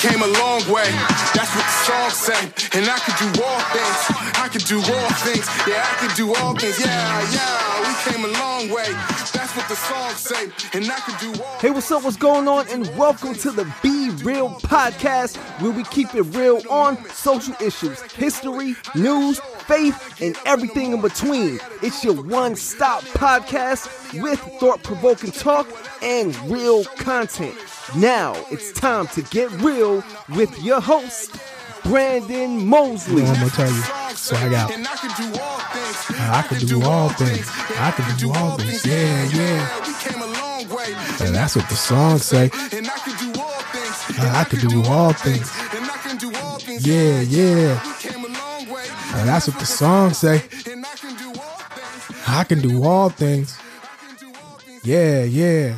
came a long way. That's what the song say. And I could do all things. I could do all things. Yeah, I could do all things. Yeah, yeah. Came a long way. That's what the song say. And I could do all Hey, what's up? What's going on? And welcome to the Be Real podcast, where we keep it real on social issues, history, news, faith, and everything in between. It's your one stop podcast with thought provoking talk and real content. Now it's time to get real with your host, Brandon Mosley. I'm gonna tell you, swag I could do all things. I could do all things. I could do all things. Yeah, yeah. We came a long way. And that's what the song say. And I could do all things. I could do all things. And I can do all things. Yeah, yeah. We came a long way. And that's what the song say. And I can do all things. I can do all things. Yeah, yeah.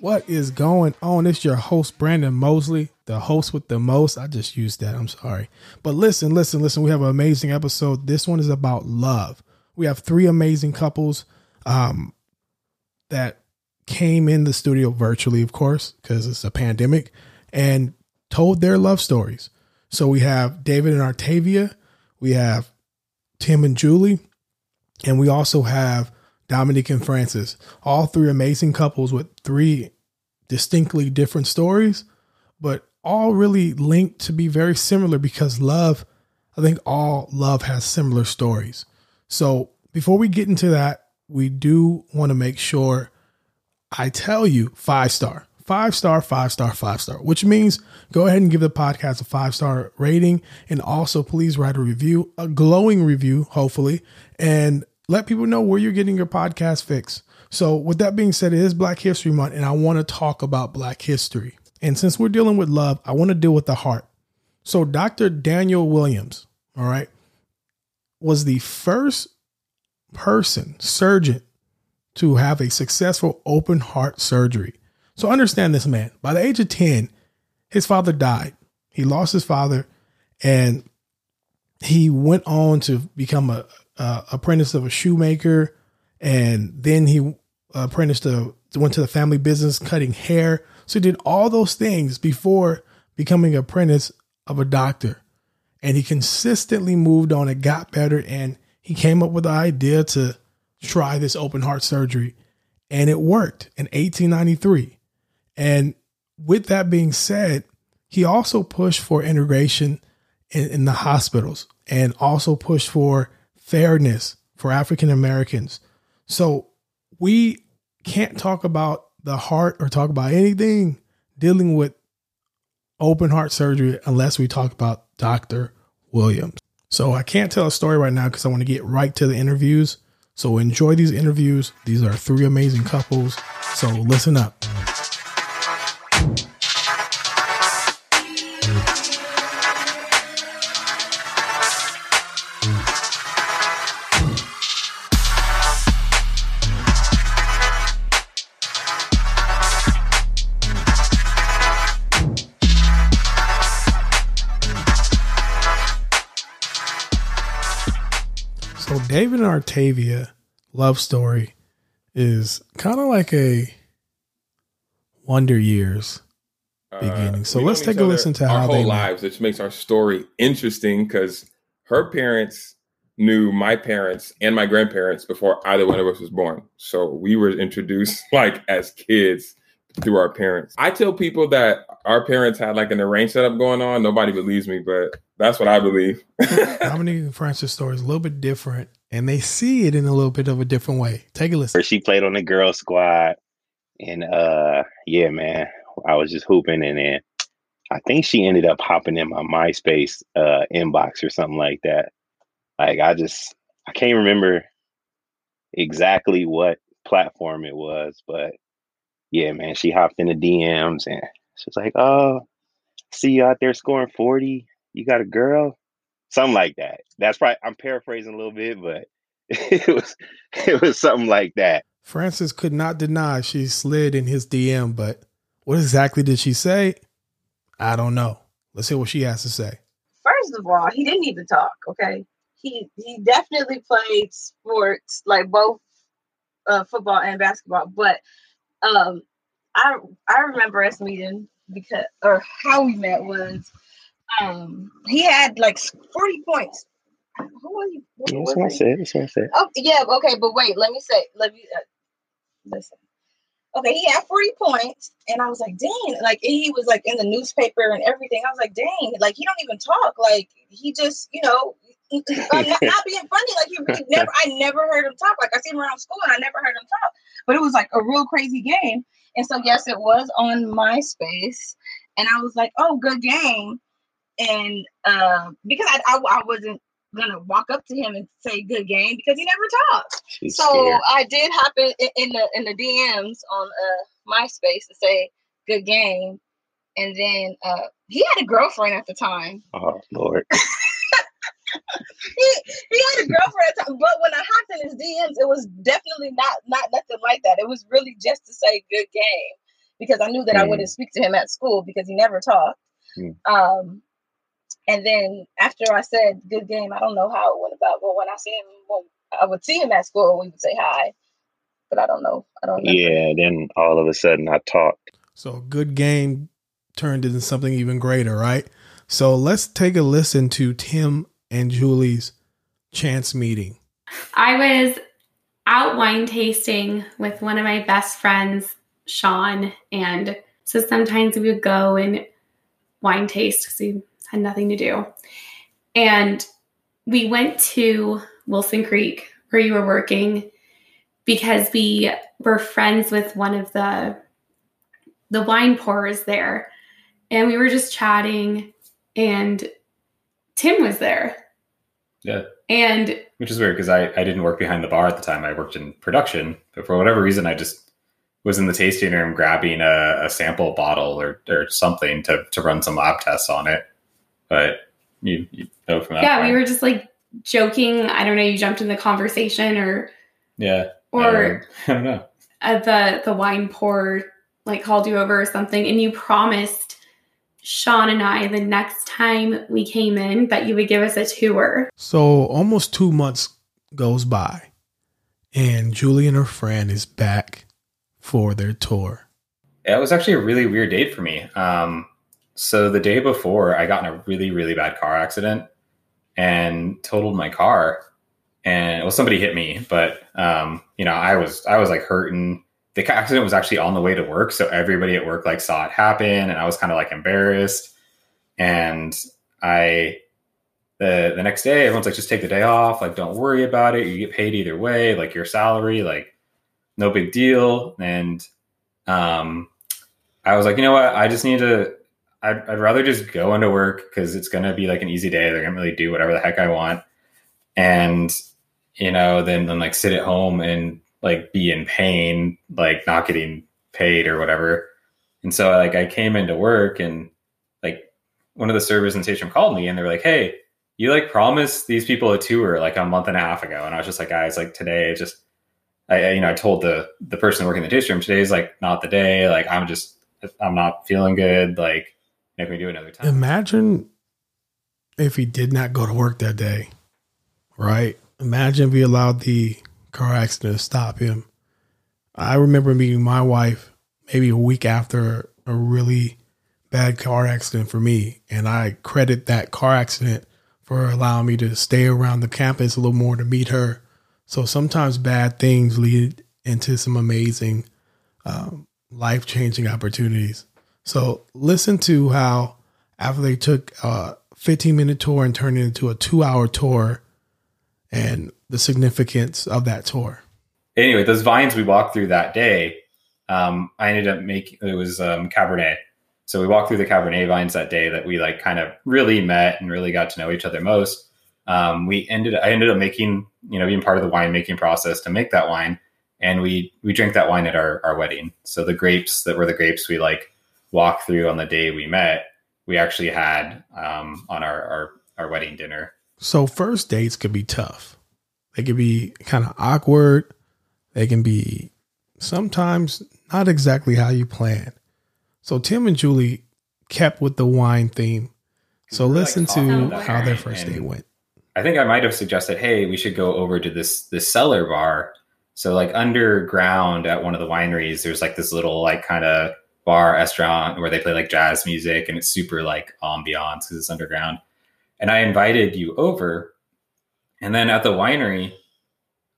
What is going on? It's your host, Brandon Mosley, the host with the most. I just used that. I'm sorry. But listen, listen, listen. We have an amazing episode. This one is about love. We have three amazing couples um, that came in the studio virtually, of course, because it's a pandemic, and told their love stories. So we have David and Artavia, we have Tim and Julie, and we also have Dominic and Francis. All three amazing couples with three distinctly different stories, but all really linked to be very similar because love, I think all love has similar stories. So before we get into that, we do want to make sure I tell you five star, five star, five star, five star, which means go ahead and give the podcast a five star rating. And also, please write a review, a glowing review, hopefully, and let people know where you're getting your podcast fix. So, with that being said, it is Black History Month, and I want to talk about Black history. And since we're dealing with love, I want to deal with the heart. So, Dr. Daniel Williams, all right, was the first person, surgeon, to have a successful open heart surgery. So understand this man. By the age of 10, his father died. He lost his father and he went on to become a, a apprentice of a shoemaker and then he uh, apprenticed to went to the family business cutting hair. So he did all those things before becoming apprentice of a doctor. And he consistently moved on It got better and he came up with the idea to try this open heart surgery and it worked in 1893. And with that being said, he also pushed for integration in, in the hospitals and also pushed for fairness for African Americans. So we can't talk about the heart or talk about anything dealing with open heart surgery unless we talk about Dr. Williams. So I can't tell a story right now because I want to get right to the interviews. So enjoy these interviews. These are three amazing couples. So listen up. David and Artavia love story is kind of like a Wonder Years beginning. So Uh, we let's take a listen to our how whole lives, which makes our story interesting because her parents knew my parents and my grandparents before either one of us was born. So we were introduced like as kids through our parents. I tell people that our parents had like an arranged setup going on. Nobody believes me, but that's what I believe. Dominic and Francis' story is a little bit different, and they see it in a little bit of a different way. Take a listen. She played on the girl squad, and uh, yeah, man, I was just hooping, and then I think she ended up hopping in my MySpace uh inbox or something like that. Like I just I can't remember exactly what platform it was, but yeah, man, she hopped in the DMs and she was like, "Oh, see you out there scoring forty. You got a girl." Something like that. That's probably I'm paraphrasing a little bit, but it was it was something like that. Francis could not deny she slid in his DM, but what exactly did she say? I don't know. Let's hear what she has to say. First of all, he didn't even talk. Okay, he he definitely played sports like both uh, football and basketball. But um, I I remember us meeting because or how we met was um he had like 40 points. Who he? Who That's what I said. That's what I said. Oh yeah, okay, but wait, let me say, let me uh, listen. Okay, he had 40 points, and I was like, dang, like he was like in the newspaper and everything. I was like, dang, like he don't even talk. Like he just, you know, I'm not, not being funny. Like he really never I never heard him talk. Like I see him around school and I never heard him talk. But it was like a real crazy game. And so yes, it was on MySpace. And I was like, oh, good game. And um, because I, I I wasn't gonna walk up to him and say good game because he never talked. She's So scared. I did hop in, in the in the DMs on uh MySpace to say good game. And then uh he had a girlfriend at the time. Oh Lord. He he had a girlfriend at the time, but when I hopped in his DMs, it was definitely not not nothing like that. It was really just to say good game because I knew that I Mm. wouldn't speak to him at school because he never talked. Mm. Um and then after I said good game, I don't know how it went about, but when I see him when I would see him at school, we would say hi. But I don't know. I don't know. Yeah. Then all of a sudden I talked. So good game turned into something even greater, right? So let's take a listen to Tim and Julie's chance meeting. I was out wine tasting with one of my best friends, Sean. And so sometimes we would go and wine taste because we had nothing to do. And we went to Wilson Creek where you were working because we were friends with one of the the wine pourers there. And we were just chatting and Tim was there. Yeah. And which is weird because I, I didn't work behind the bar at the time. I worked in production, but for whatever reason, I just was in the tasting room grabbing a, a sample bottle or, or something to, to run some lab tests on it. But you, you know from that. yeah, we were just like joking. I don't know. You jumped in the conversation, or Yeah. or I don't know. uh, the the wine pour like called you over or something, and you promised Sean and I the next time we came in that you would give us a tour. So almost two months goes by, and Julie and her friend is back for their tour. Yeah, it was actually a really weird date for me. Um, so the day before, I got in a really, really bad car accident and totaled my car. And well, somebody hit me, but um, you know, I was I was like hurting. The accident was actually on the way to work, so everybody at work like saw it happen, and I was kind of like embarrassed. And I the the next day, everyone's like, just take the day off. Like, don't worry about it. You get paid either way. Like your salary, like no big deal. And um, I was like, you know what? I just need to. I'd, I'd rather just go into work because it's gonna be like an easy day. They're gonna really do whatever the heck I want, and you know, then then like sit at home and like be in pain, like not getting paid or whatever. And so like I came into work and like one of the servers in Station called me and they were like, "Hey, you like promised these people a tour like a month and a half ago," and I was just like, "Guys, like today, just." I, you know, I told the the person working the tasting room is like not the day. Like I'm just, I'm not feeling good. Like, we do another time? Imagine if he did not go to work that day, right? Imagine if we allowed the car accident to stop him. I remember meeting my wife maybe a week after a really bad car accident for me, and I credit that car accident for allowing me to stay around the campus a little more to meet her. So sometimes bad things lead into some amazing, um, life changing opportunities. So listen to how after they took a 15 minute tour and turned it into a two hour tour and the significance of that tour. anyway, those vines we walked through that day, um, I ended up making it was um, Cabernet. So we walked through the Cabernet vines that day that we like kind of really met and really got to know each other most. Um, we ended I ended up making you know being part of the winemaking process to make that wine, and we we drank that wine at our our wedding. So the grapes that were the grapes we like walked through on the day we met, we actually had um, on our, our our wedding dinner. So first dates could be tough. They can be kind of awkward. They can be sometimes not exactly how you plan. So Tim and Julie kept with the wine theme. So Really listen like to how their first And- date went. I think I might have suggested, hey, we should go over to this this cellar bar. So like underground at one of the wineries, there's like this little like kind of bar restaurant where they play like jazz music and it's super like ambiance because it's underground. And I invited you over, and then at the winery,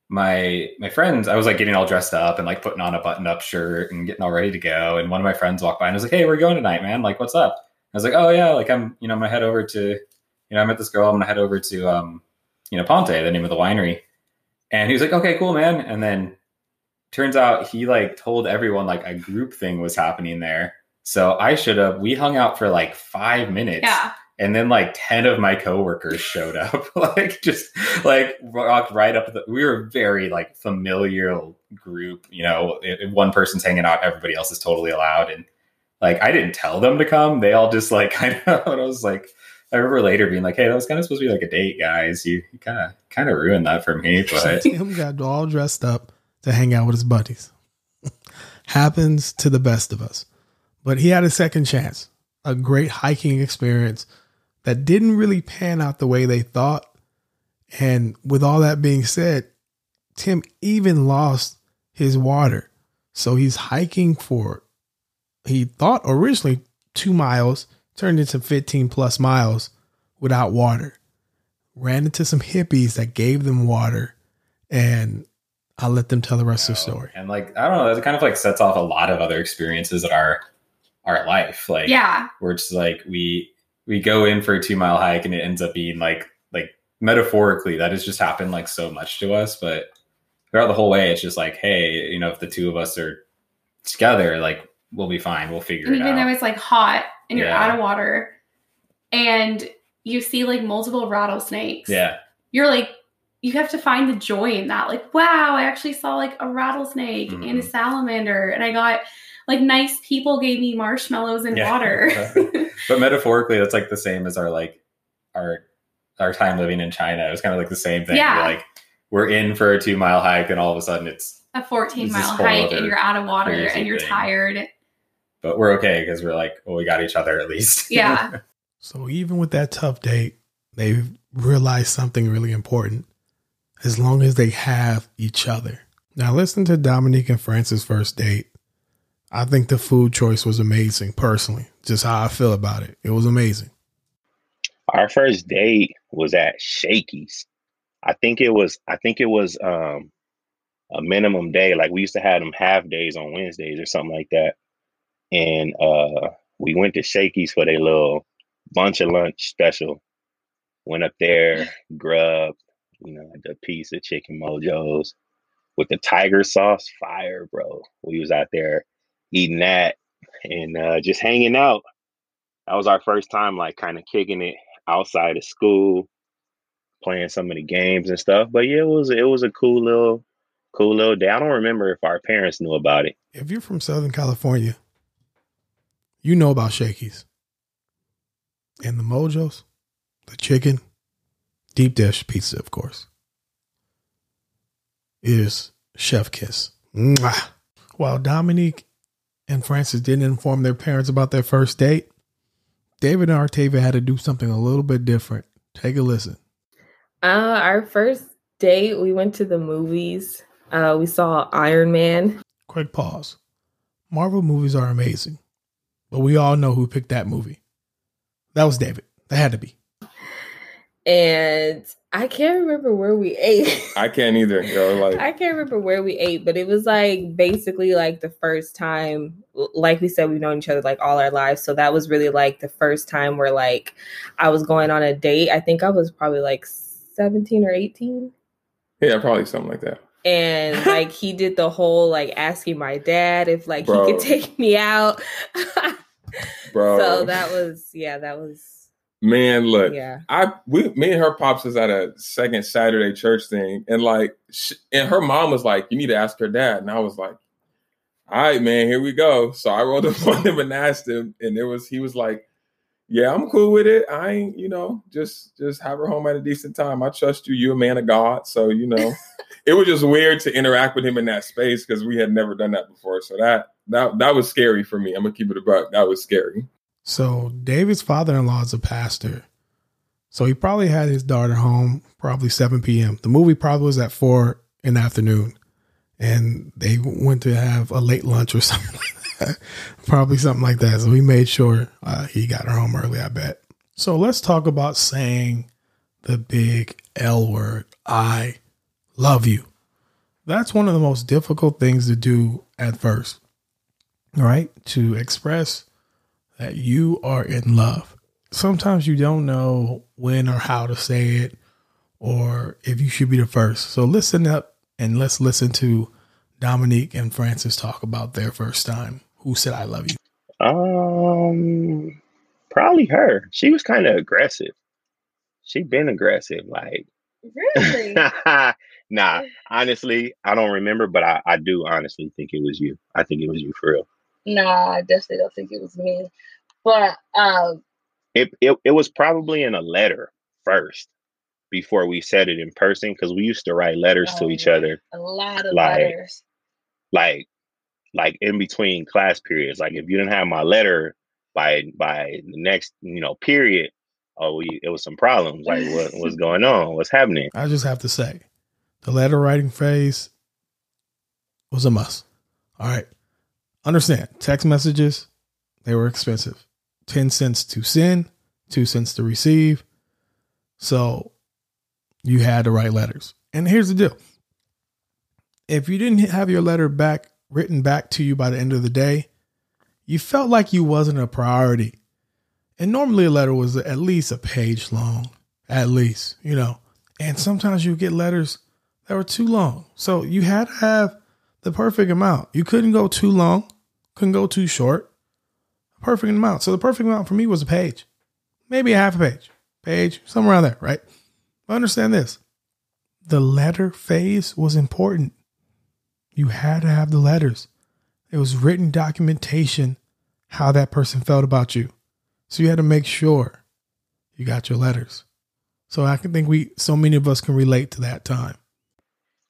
my my friends, I was like getting all dressed up and like putting on a button up shirt and getting all ready to go. And one of my friends walked by and was like, "Hey, we're going tonight, man. Like, what's up?" I was like, "Oh yeah, like I'm you know I'm gonna head over to you know I met this girl. I'm gonna head over to um you know Ponte, the name of the winery." And he was like, "Okay, cool, man." And then turns out he like told everyone like a group thing was happening there. So I should have. We hung out for like five minutes. Yeah. And then like 10 of my coworkers showed up, like just like walked right up. To the, we were very like familial group, you know, if one person's hanging out, everybody else is totally allowed. And like, I didn't tell them to come. They all just like, kind of, I was like, I remember later being like, Hey, that was kind of supposed to be like a date guys. You kind of, kind of ruined that for me, but Tim got all dressed up to hang out with his buddies. Happens to the best of us. But he had a second chance, a great hiking experience that didn't really pan out the way they thought. And with all that being said, Tim even lost his water. So he's hiking for, he thought originally two miles, turned into 15 plus miles without water. Ran into some hippies that gave them water. And I'll let them tell the rest of the story. and like, I don't know, that kind of like sets off a lot of other experiences in our, our life. Like, Yeah. where it's like we we go in for a two mile hike and it ends up being like like metaphorically that has just happened like so much to us but throughout the whole way it's just like hey you know if the two of us are together like we'll be fine we'll figure And it even out Even though it's like hot and you're Yeah. out of water and you see like multiple rattlesnakes. yeah You're like, you have to find the joy in that. Like, wow, I actually saw like a rattlesnake and a Mhm. salamander. And I got like nice people gave me marshmallows and Yeah. water. but metaphorically that's like the same as our like our our time living in china it was kind of like the same thing Yeah. We're like we're in for a two mile hike and all of a sudden it's a 14 This is mile hike other and you're out of water and you're thing. tired. but we're okay because we're like well we got each other at least Yeah. So even with that tough date, they've realized something really important. As long as they have each other. Now listen to Dominique and Francis' first date. I think the food choice was amazing, personally. Just how I feel about it. It was amazing. Our first date was at Shakey's. I think it was I think it was um a minimum day. Like we used to have them half days on Wednesdays or something like that. And uh we went to Shakey's for their little bunch of lunch special. Went up there, grub, you know, the piece of chicken mojos with the tiger sauce. Fire, bro. We was out there eating that and uh just hanging out. That was our first time like kind of kicking it outside of school, playing some of the games and stuff. But yeah, it was it was a cool little cool little day. I don't remember if our parents knew about it. If you're from Southern California, you know about Shakey's. And the mojos, the chicken, deep dish pizza, of course, is chef kiss. Mwah. While Dominique and Francis didn't inform their parents about their first date, David and Artavia had to do something a little bit different. Take a listen. Uh, our first date, we went to the movies. Uh, we saw Iron Man. Quick pause. Marvel movies are amazing, but we all know who picked that movie. That was David. That had to be. And I can't remember where we ate. I can't either. Yo, like I can't remember where we ate, but it was like basically like the first time, like we said, we've known each other like all our lives. So that was really like the first time where like I was going on a date. I think I was probably like 17 or 18. yeah, probably something like that. And like he did the whole like asking my dad if like Bro. he could take me out. Bro. So that was, yeah, that was, Man, look, yeah. I we me and her pops was at a second Saturday church thing, and like, sh- and her mom was like, "You need to ask her dad," and I was like, "All right, man, here we go." So I rolled up on him and asked him, and it was he was like, "Yeah, I'm cool with it. I ain't, you know, just just have her home at a decent time. I trust you. You're a man of God, so you know." it was just weird to interact with him in that space because we had never done that before. So that that that was scary for me. I'm gonna keep it a buck. That was scary. So David's father-in-law is a pastor. So he probably had his daughter home probably 7 p.m. The movie probably was at 4 in the afternoon. And they went to have a late lunch or something like Probably something like that. So we made sure uh, he got her home early, I bet. So let's talk about saying the big L word. I love you. That's one of the most difficult things to do at first, right? To express that you are in love. Sometimes you don't know when or how to say it or if you should be the first. So listen up and let's listen to Dominique and Francis talk about their first time. Who said I love you? Um, probably her. She was kind of aggressive. She been aggressive, like. Really? nah, honestly, I don't remember, but I, I do honestly think it was you. I think it was you for real. no, I definitely don't think it was me. But um, It it, it was probably in a letter first before we said it in person because we used to write letters to Oh, each yeah. other a lot of Like- letters. like like in between class periods. Like if you didn't have my letter by by the next you know period, oh we it was some problems. Like what what's going on? What's happening? I just have to say, the letter writing phase was a must. All right. Understand, text messages, they were expensive. 10 cents to send, 2 cents to receive. So you had to write letters. And here's the deal if you didn't have your letter back written back to you by the end of the day, you felt like you wasn't a priority. And normally a letter was at least a page long, at least, you know. And sometimes you get letters that were too long. So you had to have the perfect amount. You couldn't go too long, couldn't go too short. Perfect amount. So the perfect amount for me was a page, maybe a half a page, page, somewhere around there, right? But understand this the letter phase was important. You had to have the letters. It was written documentation how that person felt about you. So you had to make sure you got your letters. So I can think we so many of us can relate to that time.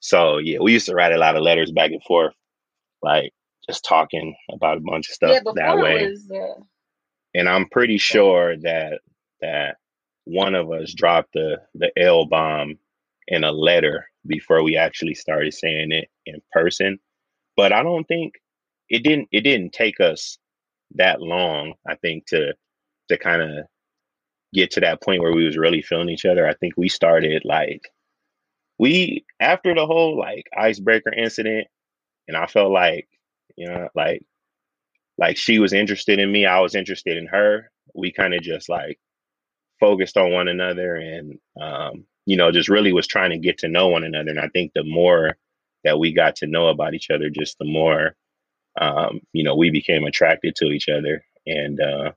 So yeah, we used to write a lot of letters back and forth, like just talking about a bunch of stuff yeah, that way. was uh, and I'm pretty sure that that one of us dropped the the L bomb in a letter before we actually started saying it in person. But I don't think it didn't it didn't take us that long, I think, to to kind of get to that point where we was really feeling each other. I think we started like we after the whole like icebreaker incident and I felt like, you know, like like she was interested in me, I was interested in her. We kind of just like focused on one another and um, you know, just really was trying to get to know one another. And I think the more that we got to know about each other, just the more um, you know, we became attracted to each other. And uh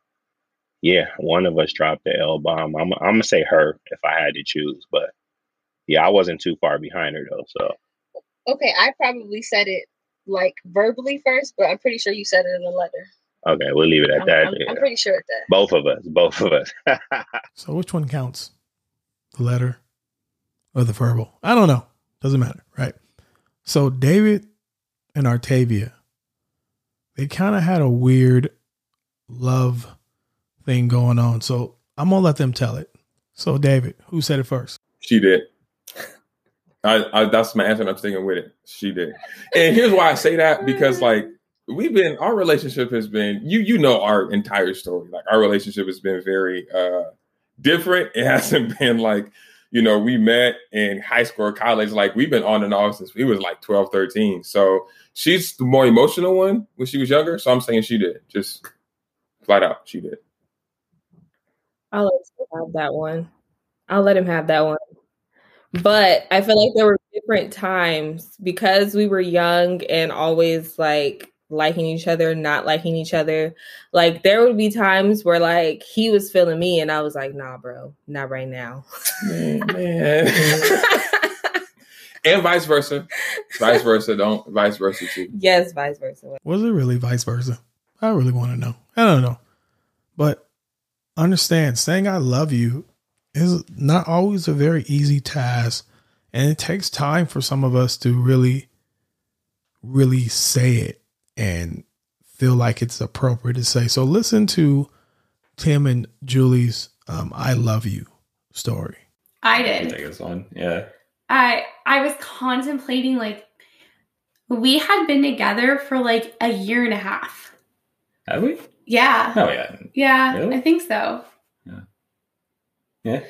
yeah, one of us dropped the L bomb. I'm I'm gonna say her if I had to choose, but yeah, I wasn't too far behind her though. So okay. I probably said it like verbally first, but I'm pretty sure you said it in a letter. okay, we'll leave it at I'm, that. I'm, yeah. I'm pretty sure of that. both of us, both of us. So which one counts? The letter or the verbal? I don't know. Doesn't matter, right? So David and Artavia, they kind of had a weird love thing going on. So I'm gonna let them tell it. So David, who said it first? She did. I, I that's my answer. and I'm sticking with it. She did. And here's why I say that because like we've been our relationship has been you you know our entire story. Like our relationship has been very uh different. It hasn't been like you know we met in high school or college. Like we've been on and off since we was like 12, 13. So she's the more emotional one when she was younger. So I'm saying she did. Just flat out, she did. I'll let him have that one. I'll let him have that one. But I feel like there were different times because we were young and always like liking each other, not liking each other. Like there would be times where like he was feeling me and I was like, nah, bro, not right now. Man, mm, man. and vice versa. Vice versa. Don't vice versa too. yes, vice versa. Was it really vice versa? I really want to know. I don't know. But understand, saying I love you is not always a very easy task. And it takes time for some of us to really, really say it and feel like it's appropriate to say. So listen to Tim and Julie's um, I love you story. I did. I'll did. take this one. Yeah. I I was contemplating like we had been together for like a year and a half. Have we? Yeah. Oh yeah. Yeah, Really? I think so. Yeah.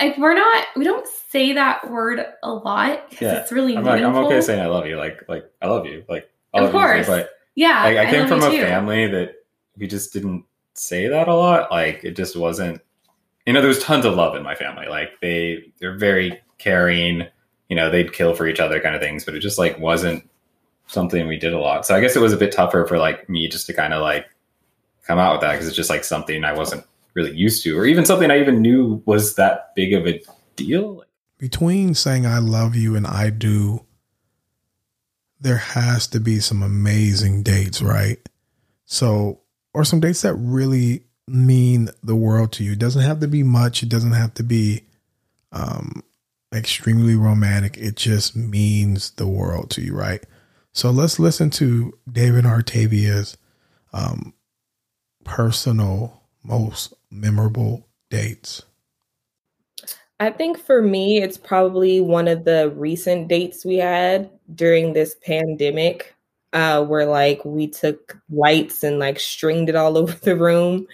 Like we're not we don't say that word a lot because Yeah. it's really I'm like. I'm okay saying I love you. Like, like I love you. Like, I Of love you, course. but yeah, like, I came from a too. family that we just didn't say that a lot. Like, it just wasn't. You know, there was tons of love in my family. Like, they they're very caring. You know, they'd kill for each other, kind of things. But it just like wasn't something we did a lot. So I guess it was a bit tougher for like me just to kind of like come out with that because it's just like something I wasn't really used to, or even something I even knew was that big of a deal. Between saying I love you and I do, there has to be some amazing dates, right? So, or some dates that really mean the world to you. It doesn't have to be much. It doesn't have to be um, extremely romantic. It just means the world to you, right? So let's listen to David Artavia's um, personal, most memorable dates. I think for me, it's probably one of the recent dates we had during this pandemic, uh, where like we took lights and like stringed it all over the room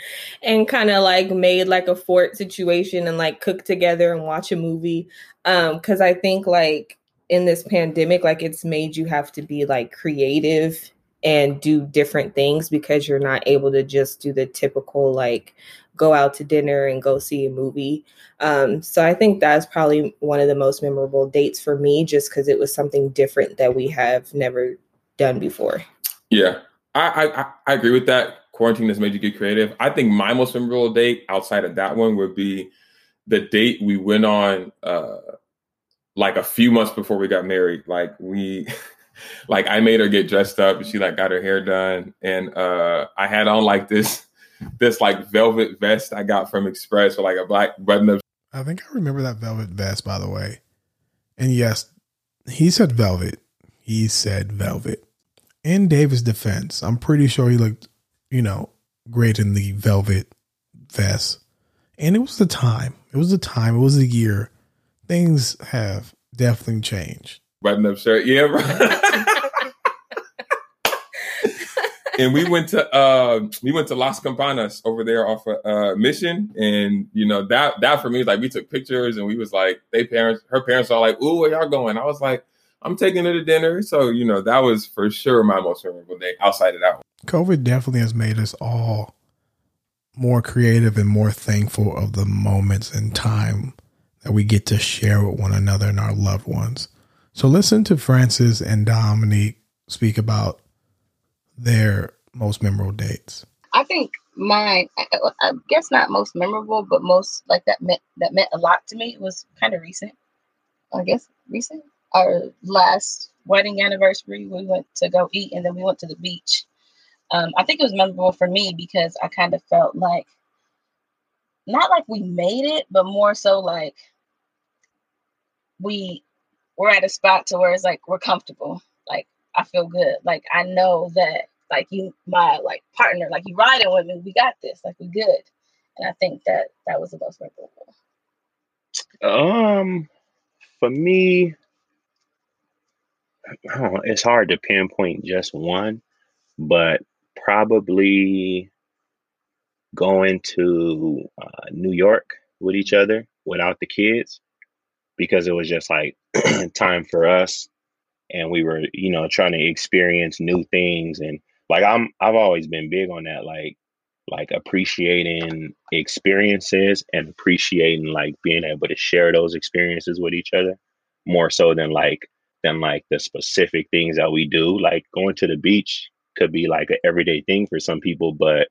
and kind of like made like a fort situation and like cook together and watch a movie. Um, cause I think like in this pandemic, like it's made you have to be like creative and do different things because you're not able to just do the typical like go out to dinner and go see a movie. Um, so I think that's probably one of the most memorable dates for me, just because it was something different that we have never done before. Yeah, I, I I agree with that. Quarantine has made you get creative. I think my most memorable date outside of that one would be the date we went on uh like a few months before we got married. Like we like I made her get dressed up and she like got her hair done and uh I had on like this this like velvet vest I got from Express with like a black button up I think I remember that velvet vest, by the way. And yes, he said velvet. He said velvet. In David's defense, I'm pretty sure he looked, you know, great in the velvet vest. And it was the time. It was the time. It was the year. Things have definitely changed. button up shirt. Yeah, right. and we went to uh we went to Las Campanas over there off of uh Mission, and you know that that for me was like we took pictures and we was like they parents her parents are like, "Ooh, where y'all going?" I was like, "I'm taking her to dinner." So you know that was for sure my most memorable day outside of that. One. COVID definitely has made us all more creative and more thankful of the moments and time that we get to share with one another and our loved ones. So listen to Francis and Dominique speak about their most memorable dates. I think mine, I, guess not most memorable, but most like that meant that meant a lot to me was kind of recent. I guess recent. Our last wedding anniversary, we went to go eat, and then we went to the beach. Um, I think it was memorable for me because I kind of felt like not like we made it, but more so like we we're at a spot to where it's like we're comfortable. I feel good. Like I know that like you my like partner, like you riding with me, we got this, like we good. And I think that that was the most memorable. Um, for me, oh, it's hard to pinpoint just one, but probably going to uh, New York with each other without the kids because it was just like time for us and we were you know trying to experience new things and like i'm i've always been big on that like like appreciating experiences and appreciating like being able to share those experiences with each other more so than like than like the specific things that we do. Like going to the beach could be like an everyday thing for some people but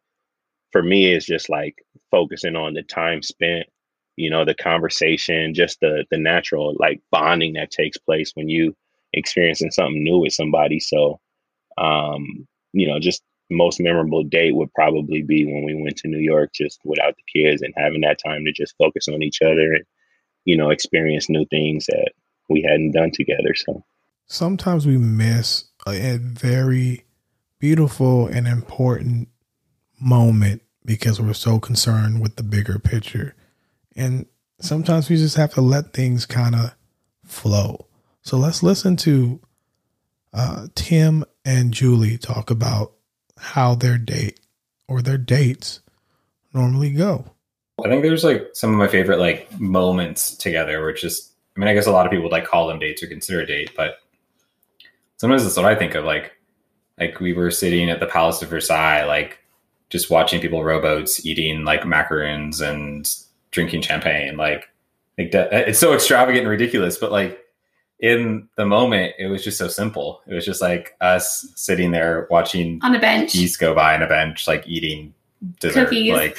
for me it's just like focusing on the time spent you know the conversation just the the natural like bonding that takes place when you experiencing something new with somebody so um you know just most memorable date would probably be when we went to new york just without the kids and having that time to just focus on each other and you know experience new things that we hadn't done together so Sometimes we miss a, a very beautiful and important moment because we're so concerned with the bigger picture. And sometimes we just have to let things kind of flow. So let's listen to uh, Tim and Julie talk about how their date or their dates normally go? I think there's like some of my favorite like moments together, which is, I mean, I guess a lot of people would like call them dates or consider a date, but sometimes that's what I think of. Like, like we were sitting at the Palace of Versailles, like just watching people rowboats, eating like macaroons and drinking champagne. Like, like that, it's so extravagant and ridiculous, but like in the moment, it was just so simple. It was just like us sitting there watching on a bench. geese go by on a bench, like eating dessert, Cookies. like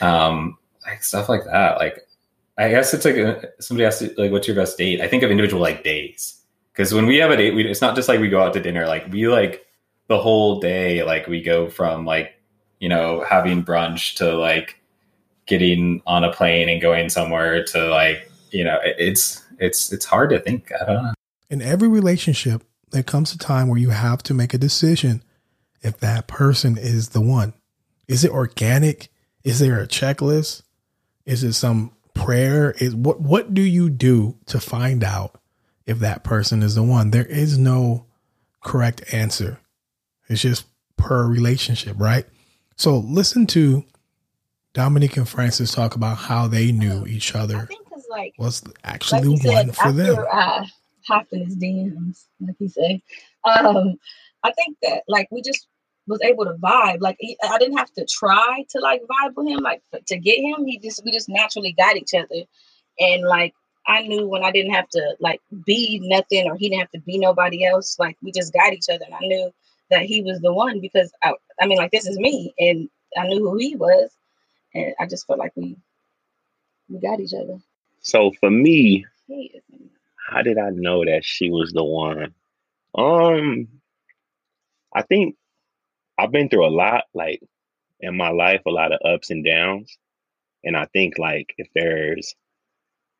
um, like stuff like that. Like, I guess it's like uh, somebody asked, like, "What's your best date?" I think of individual like days because when we have a date, we it's not just like we go out to dinner. Like we like the whole day. Like we go from like you know having brunch to like getting on a plane and going somewhere to like you know it, it's it's it's hard to think. I don't know. In every relationship, there comes a time where you have to make a decision if that person is the one. Is it organic? Is there a checklist? Is it some prayer? Is what what do you do to find out if that person is the one? There is no correct answer. It's just per relationship, right? So listen to Dominique and Francis talk about how they knew each I other think it's like was actually you the one said, for them. I hopped in his DMs, like he said, um, I think that like we just was able to vibe. Like he- I didn't have to try to like vibe with him, like to get him. He just we just naturally got each other, and like I knew when I didn't have to like be nothing or he didn't have to be nobody else. Like we just got each other, and I knew that he was the one because I, I mean, like this is me, and I knew who he was, and I just felt like we we got each other. So for me, how did I know that she was the one? Um, I think I've been through a lot, like in my life, a lot of ups and downs. And I think like if there's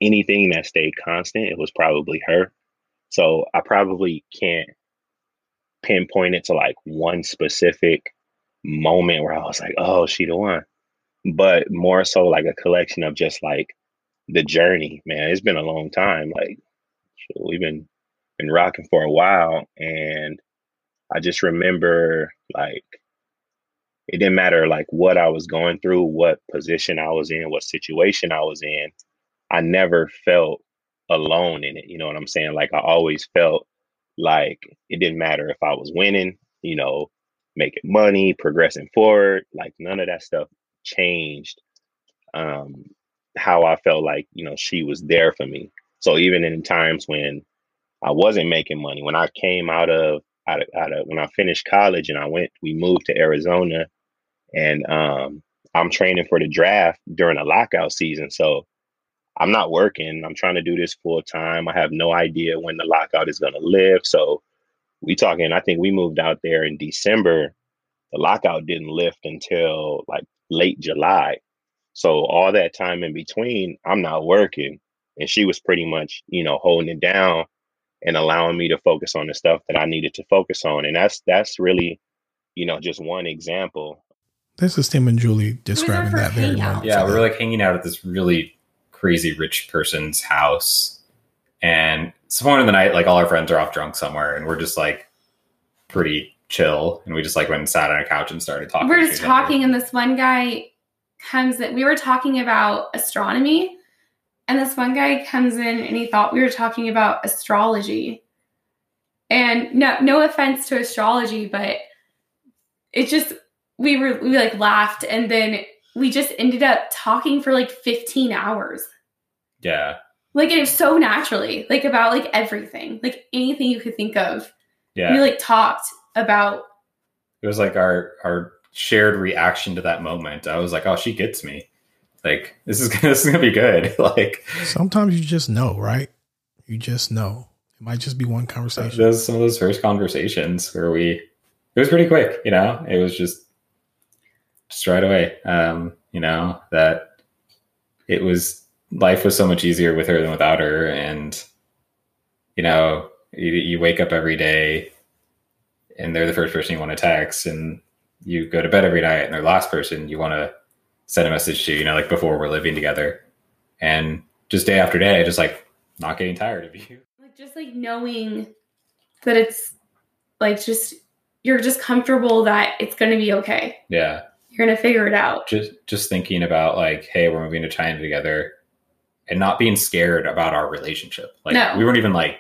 anything that stayed constant, it was probably her. So I probably can't pinpoint it to like one specific moment where I was like, oh, she the one. But more so like a collection of just like the journey, man. It's been a long time. Like we've been been rocking for a while and I just remember like it didn't matter like what I was going through, what position I was in, what situation I was in. I never felt alone in it. You know what I'm saying? Like I always felt like it didn't matter if I was winning, you know, making money, progressing forward, like none of that stuff changed um how I felt like, you know, she was there for me. So even in times when I wasn't making money, when I came out of out of, out of when I finished college and I went, we moved to Arizona and um I'm training for the draft during a lockout season. So I'm not working. I'm trying to do this full time. I have no idea when the lockout is gonna live. So we talking, I think we moved out there in December. The lockout didn't lift until like late July. So all that time in between, I'm not working. And she was pretty much, you know, holding it down and allowing me to focus on the stuff that I needed to focus on. And that's that's really, you know, just one example. This is Tim and Julie describing that very hangout. moment. Yeah, we were them. like hanging out at this really crazy rich person's house, and some point in the night, like all our friends are off drunk somewhere, and we're just like pretty chill, and we just like went and sat on a couch and started talking. We're just talking, and this one guy comes in. We were talking about astronomy, and this one guy comes in and he thought we were talking about astrology. And no, no offense to astrology, but it just we were we like laughed, and then we just ended up talking for like 15 hours. Yeah, Like it was so naturally, like about like everything, like anything you could think of. yeah. We like talked about it was like our our shared reaction to that moment. I was like, oh, she gets me. Like this is gonna, this is gonna be good. like Sometimes you just know, right? You just know. It might just be one conversation. those some of those first conversations where we it was pretty quick. You know, it was just just right away. Um, you know that it was life was so much easier with her than without her, and you know you, you wake up every day and they're the first person you want to text and you go to bed every night and they're the last person you want to send a message to you know like before we're living together and just day after day just like not getting tired of you like just like knowing that it's like just you're just comfortable that it's going to be okay. yeah You're gonna figure it out. Just just thinking about like, hey, we're moving to China together, and not being scared about our relationship. Like No. we weren't even like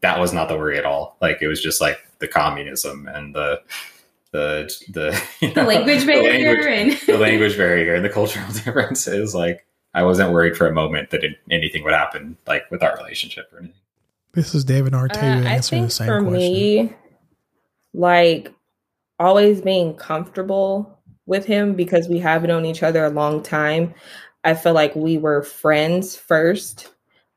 that was not the worry at all. Like it was just like the communism and the the the you The know, language the barrier language- and the language barrier and the cultural differences. Like I wasn't worried for a moment that it, anything would happen like with our relationship or anything. This is David Artavia Uh, I answering the same for question. me, like always being comfortable with him because we have known each other a long time. I feel like we were friends first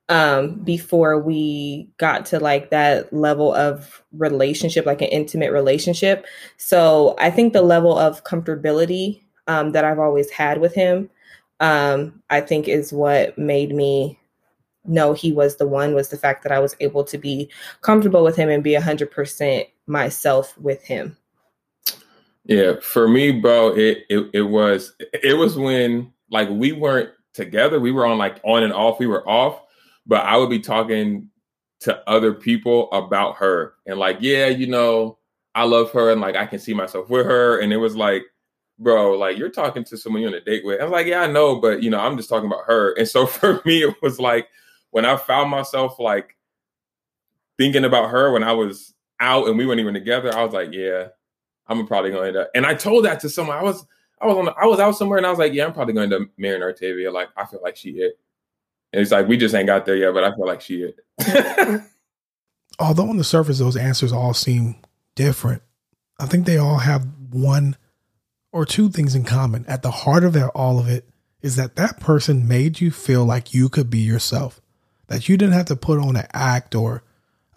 um before we got to like that level of relationship like an intimate relationship so i think the level of comfortability um that i've always had with him um i think is what made me know he was the one was the fact that i was able to be comfortable with him and be 100% myself with him Yeah, for me, bro, it, it it was it was when like we weren't together. We were on like on and off. We were off, but I would be talking to other people about her and like, yeah, you know, I love her and like I can see myself with her. And it was like, bro, like you're talking to someone you're on a date with. I was like, yeah, I know, but you know, I'm just talking about her. And so for me, it was like when I found myself like thinking about her when I was out and we weren't even together, I was like, yeah, I'm probably going to end up. And I told that to someone. I was I was on I was out somewhere and I was like, yeah, I'm probably going to end up marrying Artavia. Like I feel like she it. It's like we just ain't got there yet, but I feel like she it. although on the surface those answers all seem different, I think they all have one or two things in common. At the heart of it, all of it is that that person made you feel like you could be yourself, that you didn't have to put on an act or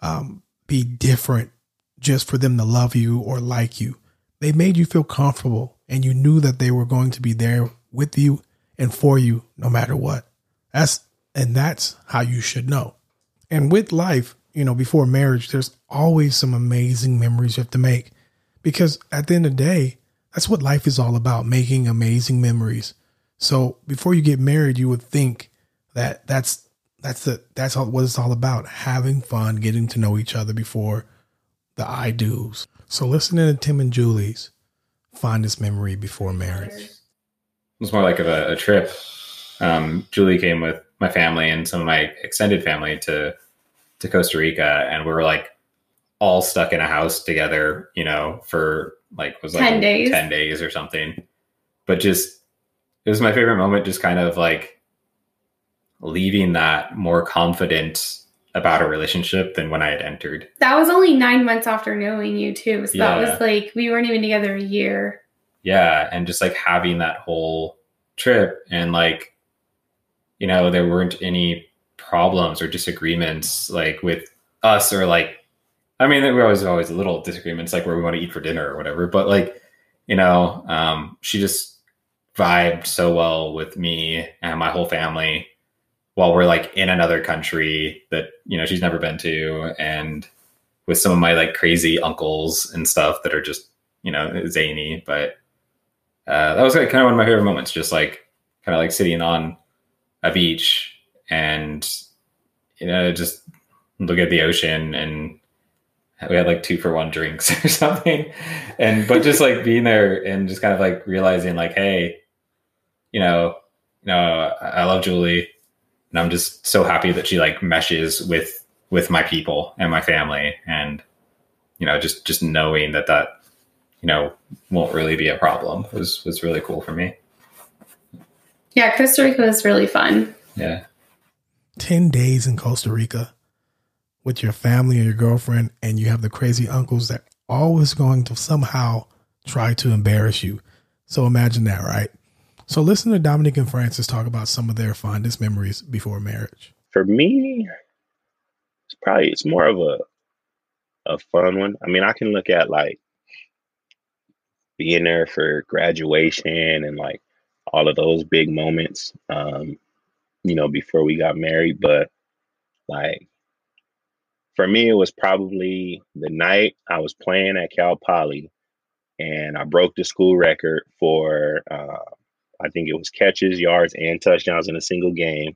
um, be different just for them to love you or like you. They made you feel comfortable and you knew that they were going to be there with you and for you no matter what. That's and that's how you should know. And with life, you know, before marriage, there's always some amazing memories you have to make because at the end of the day, that's what life is all about making amazing memories. So before you get married, you would think that that's that's the that's all, what it's all about having fun, getting to know each other before the I do's. So listening to Tim and Julie's fondest memory before marriage. It was more like of a, a trip. Um, Julie came with my family and some of my extended family to to Costa Rica, and we were like all stuck in a house together, you know, for like was like 10 days. ten days or something. But just it was my favorite moment, just kind of like leaving that more confident about a relationship than when I had entered. that was only nine months after knowing you too. So that was like we weren't even together a year. yeah and just like having that whole trip and like you know there weren't any problems or disagreements like with us or like i mean there were always always little disagreements like where we want to eat for dinner or whatever but like you know um she just vibed so well with me and my whole family while we're like in another country that you know she's never been to and with some of my like crazy uncles and stuff that are just you know zany but uh, that was like kind of one of my favorite moments just like kind of like sitting on a beach and you know just look at the ocean and we had like two for one drinks or something. And but just like being there and just kind of like realizing like hey you know you know I love julie and i'm just so happy that she like meshes with with my people and my family and you know just just knowing that that you know won't really be a problem was was really cool for me Yeah, Costa Rica was really fun. yeah 10 days in Costa Rica with your family or your girlfriend, and you have the crazy uncles that are always going to somehow try to embarrass you. So imagine that, right? So listen to Dominic and Francis talk about some of their fondest memories before marriage. For me, it's probably it's more of a a fun one. I mean, I can look at like being there for graduation and like all of those big moments, um, you know, before we got married. But like for me, it was probably the night I was playing at Cal Poly and I broke the school record for, uh, I think it was catches, yards, and touchdowns in a single game.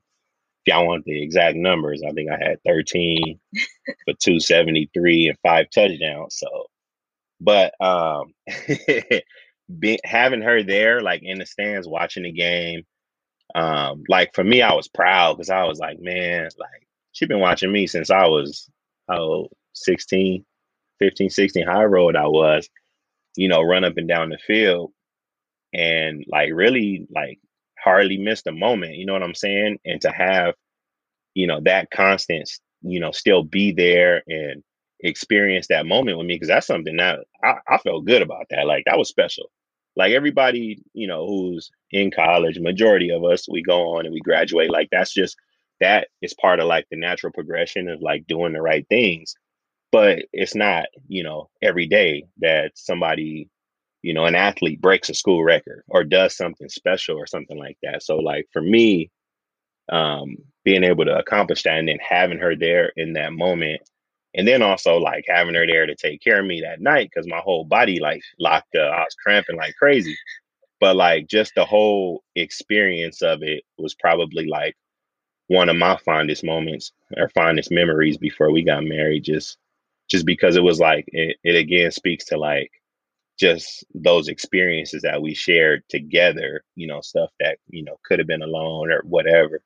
If y'all want the exact numbers, I think I had 13 for 273 and five touchdowns. So, but, um, be, having her there, like in the stands watching the game, um, like for me, I was proud because I was like, man, like she been watching me since I was oh 16, 15, 16, however old I was, you know, run up and down the field and like really like hardly missed a moment, you know what I'm saying? And to have, you know, that constant, you know, still be there and experience that moment with me, because that's something that I, I felt good about that. Like that was special. Like everybody, you know, who's in college, majority of us, we go on and we graduate. Like that's just that is part of like the natural progression of like doing the right things. But it's not, you know, every day that somebody you know, an athlete breaks a school record or does something special or something like that. So like for me, um, being able to accomplish that and then having her there in that moment and then also like having her there to take care of me that night because my whole body like locked up. I was cramping like crazy. But like just the whole experience of it was probably like one of my fondest moments or fondest memories before we got married. Just just because it was like it, it again speaks to like just those experiences that we shared together, you know, stuff that, you know, could have been alone or whatever.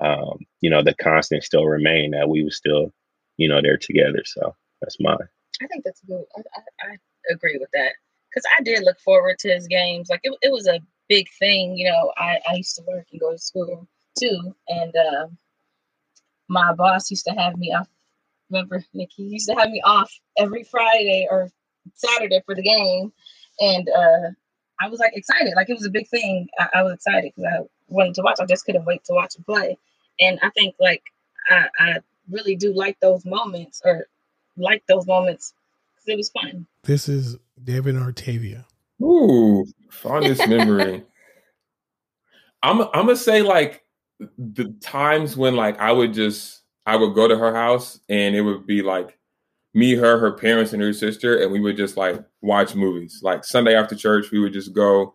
Um, you know, the constant still remain that we were still, you know, they're together. So that's mine. I think that's good. I, I, I agree with that because I did look forward to his games. Like it, it was a big thing. You know, I, I used to work and go to school too, and uh, my boss used to have me off. Remember, Nikki used to have me off every Friday or Saturday for the game, and uh, I was like excited. Like it was a big thing. I, I was excited because I wanted to watch. I just couldn't wait to watch him play. And I think like I, I really do like those moments, or like those moments because it was fun. This is David Artavia. Ooh, fondest memory. I'm I'm gonna say like the times when like I would just I would go to her house and it would be like me, her, her parents, and her sister, and we would just like watch movies. Like Sunday after church, we would just go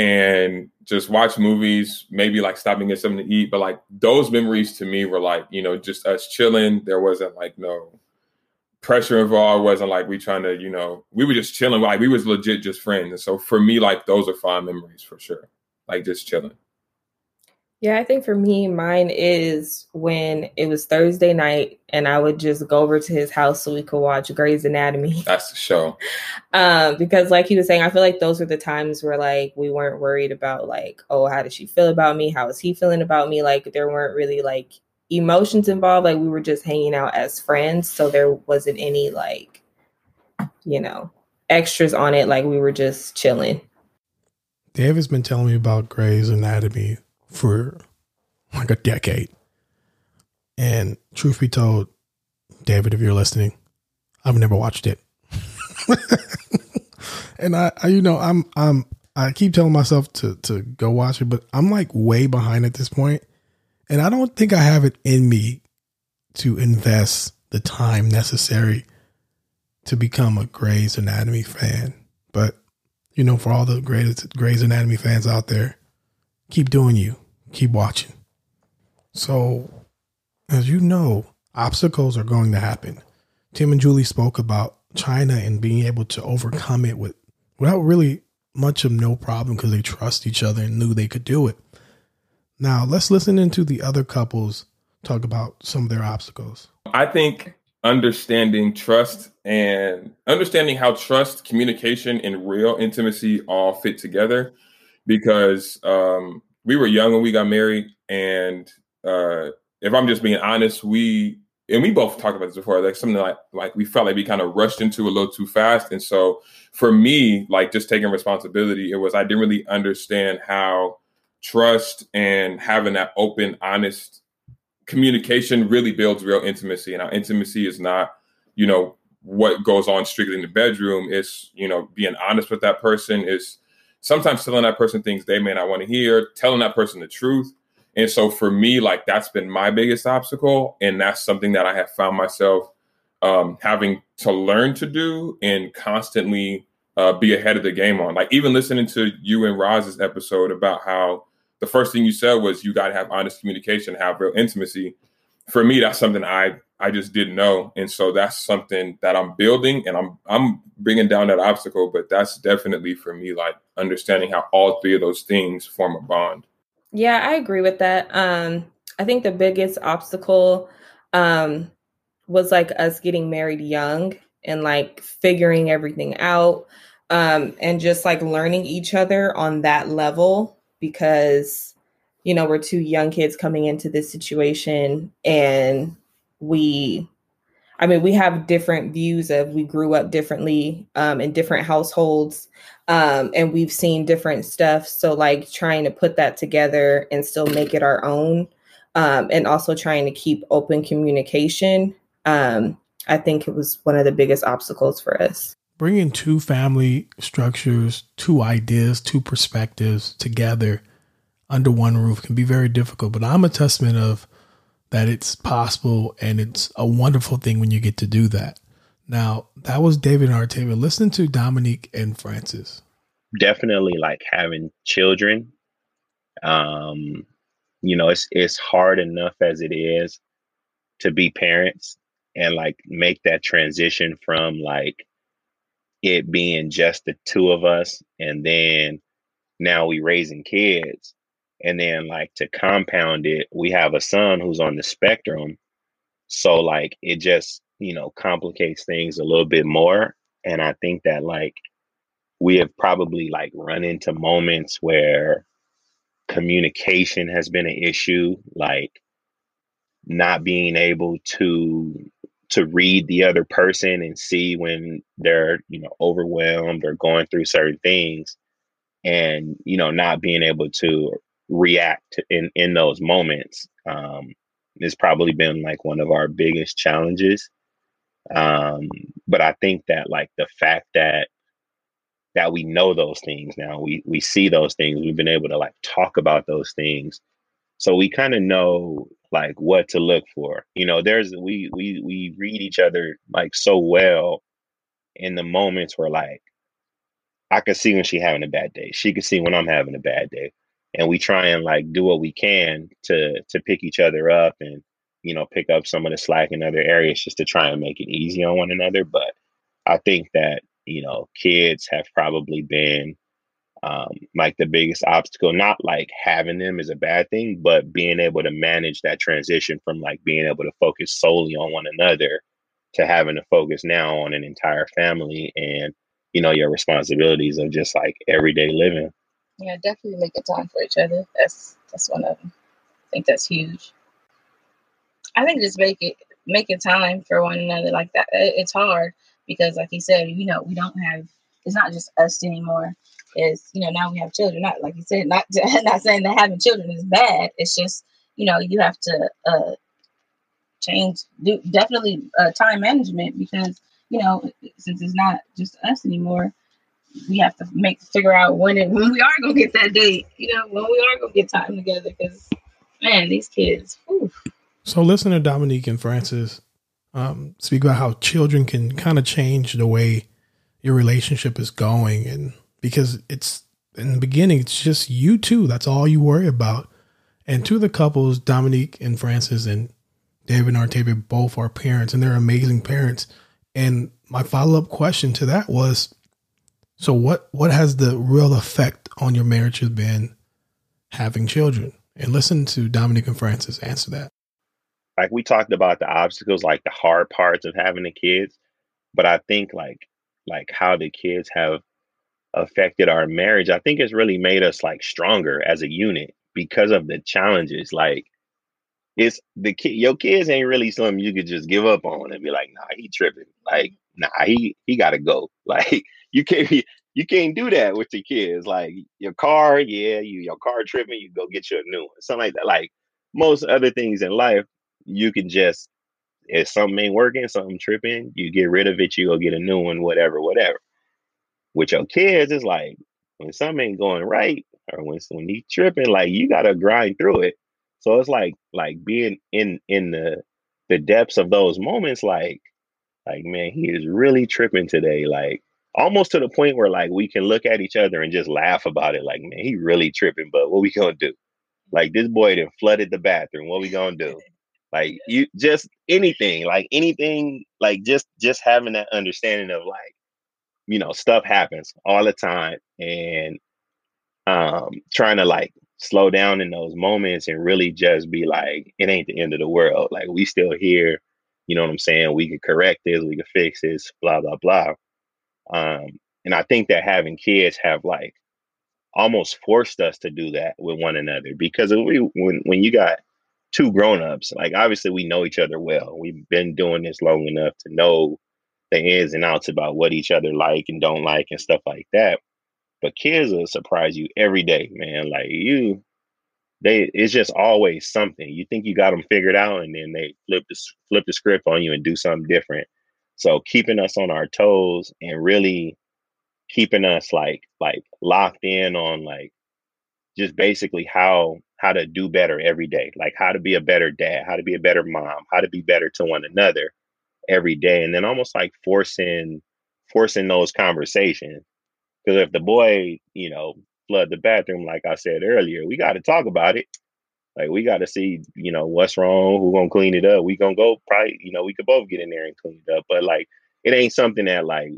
and just watch movies, maybe like stop and get something to eat. But like those memories to me were like, you know, just us chilling. There wasn't like no pressure involved. It wasn't like we trying to, you know, we were just chilling. Like we was legit just friends. And so for me, like those are fond memories for sure. Like just chilling. Yeah, I think for me, mine is when it was Thursday night and I would just go over to his house so we could watch Grey's Anatomy. That's the show. um, because like he was saying, I feel like those were the times where like we weren't worried about like, oh, how does she feel about me? How is he feeling about me? Like there weren't really like emotions involved. Like we were just hanging out as friends. So there wasn't any like, you know, extras on it. Like we were just chilling. David's been telling me about Grey's Anatomy for like a decade. And truth be told, David, if you're listening, I've never watched it. and I, I, you know, I'm, I'm, I keep telling myself to to go watch it, but I'm like way behind at this point, and I don't think I have it in me to invest the time necessary to become a Grey's Anatomy fan. But you know, for all the greatest Grey's Anatomy fans out there, keep doing you keep watching. So, as you know, obstacles are going to happen. Tim and Julie spoke about China and being able to overcome it with without really much of no problem because they trust each other and knew they could do it. Now, let's listen into the other couples talk about some of their obstacles. I think understanding trust and understanding how trust, communication, and real intimacy all fit together because um, we were young when we got married, and uh, if I'm just being honest, we and we both talked about this before, like something like like we felt like we kind of rushed into a little too fast. And so for me, like just taking responsibility, it was I didn't really understand how trust and having that open, honest communication really builds real intimacy. And our intimacy is not, you know, what goes on strictly in the bedroom. It's, you know, being honest with that person, is sometimes telling that person things they may not want to hear, telling that person the truth. And so for me, like that's been my biggest obstacle. And that's something that I have found myself um, having to learn to do and constantly uh, be ahead of the game on. Like even listening to you and Roz's episode about how the first thing you said was you got to have honest communication, have real intimacy. For me, that's something I I just didn't know, and so that's something that I'm building, and I'm I'm bringing down that obstacle. But that's definitely for me, like understanding how all three of those things form a bond. Yeah, I agree with that. Um, I think the biggest obstacle um, was like us getting married young and like figuring everything out um, and just like learning each other on that level because you know we're two young kids coming into this situation and we i mean we have different views of we grew up differently um, in different households um, and we've seen different stuff so like trying to put that together and still make it our own um, and also trying to keep open communication um, i think it was one of the biggest obstacles for us bringing two family structures, two ideas, two perspectives together under one roof can be very difficult. But I'm a testament of that it's possible and it's a wonderful thing when you get to do that. Now, that was David and Artavia. Listen to Dominique and Francis. Definitely like having children. Um, you know, it's it's hard enough as it is to be parents and like make that transition from like it being just the two of us and then now we raising kids and then like to compound it we have a son who's on the spectrum. So like it just you know complicates things a little bit more. And i think that like we have probably like run into moments where communication has been an issue like not being able to to read the other person and see when they're you know overwhelmed or going through certain things. And you know not being able to react in in those moments um has probably been like one of our biggest challenges um but i think that like the fact that that we know those things now we we see those things we've been able to like talk about those things so we kind of know like what to look for. You know, there's we we we read each other like so well in the moments where like I can see when she having a bad day. She can see when I'm having a bad day. And we try and like do what we can to to pick each other up and you know pick up some of the slack in other areas just to try and make it easy on one another. But I think that, you know, kids have probably been um, like the biggest obstacle not like having them is a bad thing but being able to manage that transition from like being able to focus solely on one another to having to focus now on an entire family and you know your responsibilities of just like everyday living yeah definitely make a time for each other. That's that's one of them. I think that's huge. I think just make it making time for one another like that. It's hard because like you said you know we don't have it's not just us anymore. Is you know now we have children. Not like you said not not saying that having children is bad. It's just you know you have to uh change do definitely uh, time management because you know since it's not just us anymore we have to make figure out when it when we are gonna get that date you know when we are gonna get time together because man these kids so listen to dominique and francis um, speak about how children can kind of change the way your relationship is going and because it's in the beginning, it's just you two. That's all you worry about. And two of the couples, Dominique and Francis and David and Artavia, both are parents and they're amazing parents. And my follow up question to that was so what what has the real effect on your marriage has been having children? And listen to Dominique and Francis answer that. Like we talked about the obstacles, like the hard parts of having the kids, but I think like like how the kids have affected our marriage, I think it's really made us like stronger as a unit because of the challenges. Like it's the kid your kids ain't really something you could just give up on and be like, nah, he tripping. Like, nah, he he gotta go. Like you can't you can't do that with your kids. Like your car, yeah, you your car tripping, you go get you a new one. Something like that. Like most other things in life, you can just if something ain't working, something tripping, you get rid of it, you go get a new one, whatever, whatever with your kids, it's like when something ain't going right or when when he tripping, like you gotta grind through it. So it's like like being in in the the depths of those moments, like like man, he is really tripping today. Like almost to the point where like we can look at each other and just laugh about it. Like man, he really tripping. But what we gonna do? Like this boy then flooded the bathroom. What we gonna do? Like you just anything, like anything, like just just having that understanding of like, you know, stuff happens all the time and um trying to like slow down in those moments and really just be like, it ain't the end of the world. Like we still here. You know what I'm saying? We could correct this, we could fix this, blah, blah, blah. Um, and I think that having kids have like almost forced us to do that with one another because we when when you got two grown-ups, like obviously we know each other well. We've been doing this long enough to know the ins and outs about what each other like and don't like and stuff like that. But kids will surprise you every day, man. Like you, they it's just always something. You think you got them figured out, and then they flip the flip the script on you and do something different. So keeping us on our toes and really keeping us like like locked in on like just basically how how to do better every day, like how to be a better dad, how to be a better mom, how to be better to one another every day, and then almost like forcing forcing those conversations because if the boy, you know, flood the bathroom, like I said earlier, we got to talk about it. Like we got to see, you know, what's wrong, who gonna clean it up. We gonna go probably, you know, we could both get in there and clean it up. But like, it ain't something that like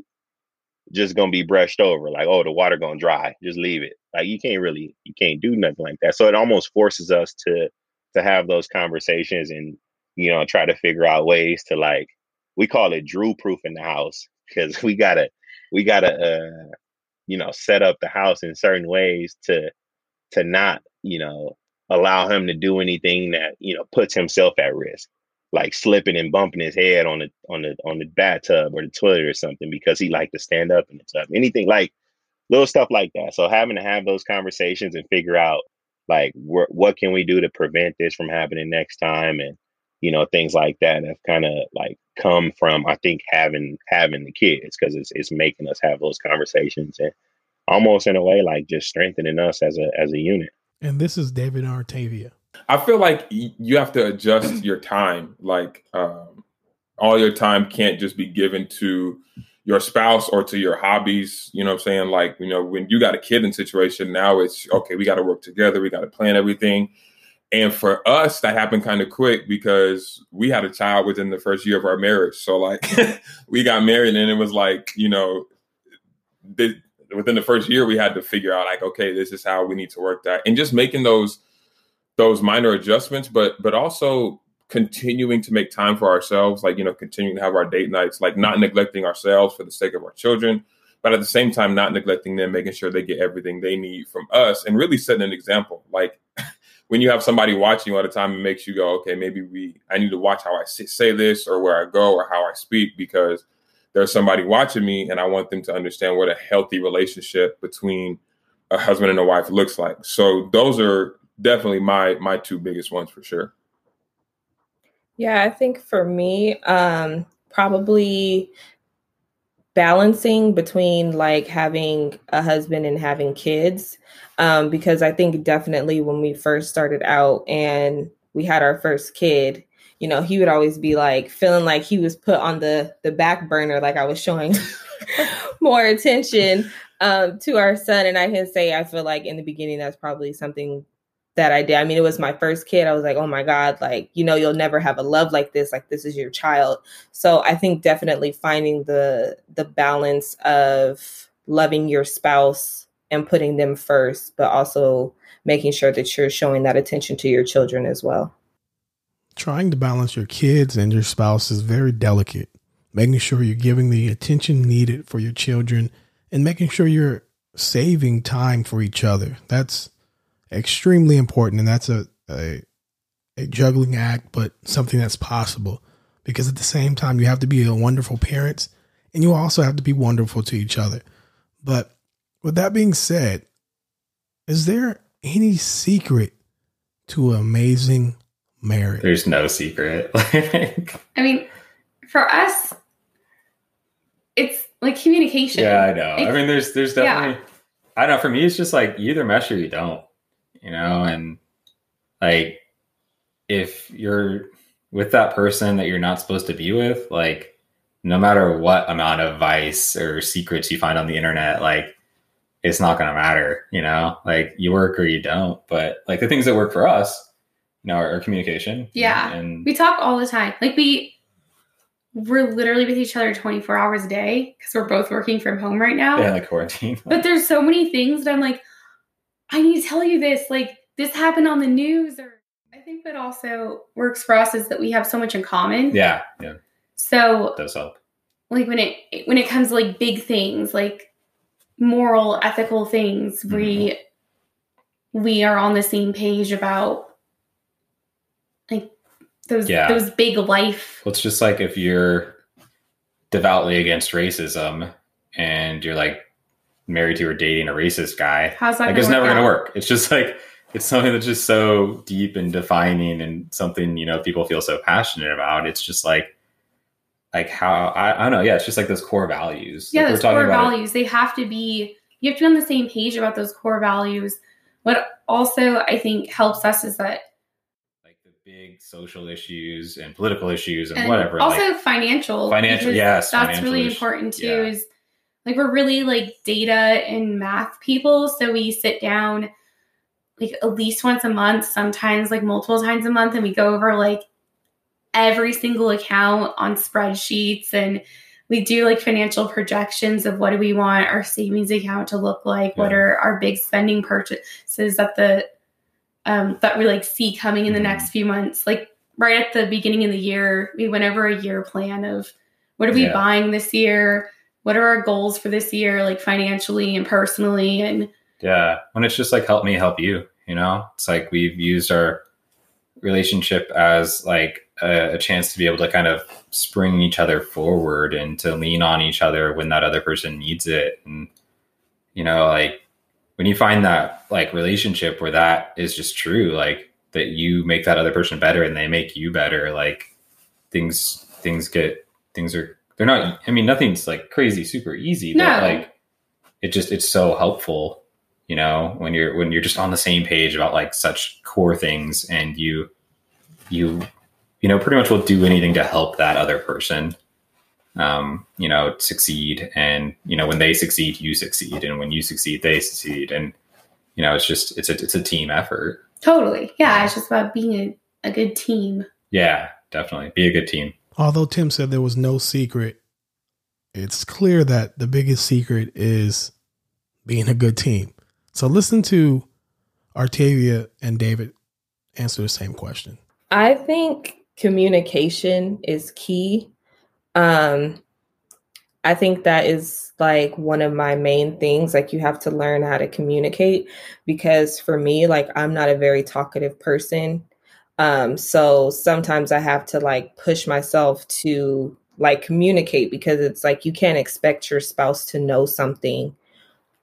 just gonna be brushed over. Like, oh, the water gonna dry, just leave it. Like you can't really, you can't do nothing like that. So it almost forces us to to have those conversations and you know try to figure out ways to like we call it Drew proof in the house because we gotta we gotta uh you know set up the house in certain ways to to not you know allow him to do anything that you know puts himself at risk like slipping and bumping his head on the on the on the bathtub or the toilet or something because he liked to stand up in the tub anything like little stuff like that. So having to have those conversations and figure out like wh- what can we do to prevent this from happening next time and you know things like that have kind of like come from i think having having the kids because it's, it's making us have those conversations and almost in a way like just strengthening us as a as a unit and this is david artavia. I feel like you have to adjust your time. Like um, all your time can't just be given to your spouse or to your hobbies. You know what i'm saying? Like you know when you got a kid in situation now it's okay we got to work together we got to plan everything. And for us, that happened kind of quick because we had a child within the first year of our marriage. So like we got married and it was like, you know, the, within the first year we had to figure out like, okay, this is how we need to work that. And just making those those minor adjustments, but but also continuing to make time for ourselves, like, you know, continuing to have our date nights, like not neglecting ourselves for the sake of our children, but at the same time not neglecting them, making sure they get everything they need from us and really setting an example. Like when you have somebody watching all the time, it makes you go, okay, maybe we I need to watch how I say this or where I go or how I speak because there's somebody watching me and I want them to understand what a healthy relationship between a husband and a wife looks like. So those are definitely my my two biggest ones for sure. Yeah, I think for me, um, probably balancing between like having a husband and having kids um, because I think definitely when we first started out and we had our first kid, you know, he would always be like feeling like he was put on the the back burner, like I was showing more attention um, to our son. And I can say I feel like in the beginning that's probably something that I did. I mean, it was my first kid. I was like, oh my God, like, you know, you'll never have a love like this. Like this is your child. So I think definitely finding the the balance of loving your spouse and putting them first, but also making sure that you're showing that attention to your children as well. Trying to balance your kids and your spouse is very delicate. Making sure you're giving the attention needed for your children and making sure you're saving time for each other. That's extremely important. And that's a, a, a juggling act, but something that's possible because at the same time, you have to be a wonderful parents and you also have to be wonderful to each other. But with that being said, is there any secret to amazing marriage? There's no secret. I mean, for us, it's like communication. Yeah, I know. It's, I mean, there's there's definitely. Yeah. I don't know. For me, it's just like you either mesh or you don't. You know, and like if you're with that person that you're not supposed to be with, like no matter what amount of vice or secrets you find on the internet, like it's not going to matter, you know, like you work or you don't. But like the things that work for us, you know, our, our communication. Yeah. And We talk all the time. Like we we're literally with each other 24 hours a day because we're both working from home right now. yeah, like quarantine. But there's so many things that I'm like, I need to tell you this. Like this happened on the news or I think that also works for us is that we have so much in common. yeah, yeah, So it does help. like when it when it comes to like big things like moral ethical things we mm-hmm. we are on the same page about those Yeah. those big life Well, it's just like if you're devoutly against racism and you're like married to or dating a racist guy, how's that like gonna it's never going to work. It's just like it's something that's just so deep and defining and something you know people feel so passionate about. It's just like like how I, I don't know. Yeah, it's just like those core values. yeah like those core about it- values they have to be you have to be on the same page about those core values what also i think helps us is that like the big social issues and political issues and, and whatever. also like, financial Financial- yes, that's really important too yeah. is like we're really like data and math people so we sit down like at least once a month sometimes like multiple times a month and we go over like every single account on spreadsheets and we do like financial projections of what do we want our savings account to look like what are our big spending purchases that the um that we like see coming in the next few months like right at the beginning of the year we went over a year plan of what are we Yeah. buying this year what are our goals for this year like financially and personally and Yeah. When it's just like help me help you, you know? It's like we've used our relationship as like a, a chance to be able to kind of spring each other forward and to lean on each other when that other person needs it. And you know, like when you find that like relationship where that is just true, like that you make that other person better and they make you better, like things things get things are they're not I mean nothing's like crazy super easy, No. but like it just it's so helpful you know when you're when you're just on the same page about like such core things and you you you know pretty much will do anything to help that other person um you know succeed. And you know when they succeed you succeed. And when you succeed they succeed. And you know it's just it's a it's a team effort. Totally. Yeah it's just about being a, a good team. Yeah definitely. Be a good team. Although Tim said there was no secret, it's clear that the biggest secret is being a good team. So listen to Artavia and David answer the same question. I think communication is key. Um, I think that is like one of my main things. Like, you have to learn how to communicate because for me, like, I'm not a very talkative person. Um, so sometimes I have to like push myself to like communicate because it's like you can't expect your spouse to know something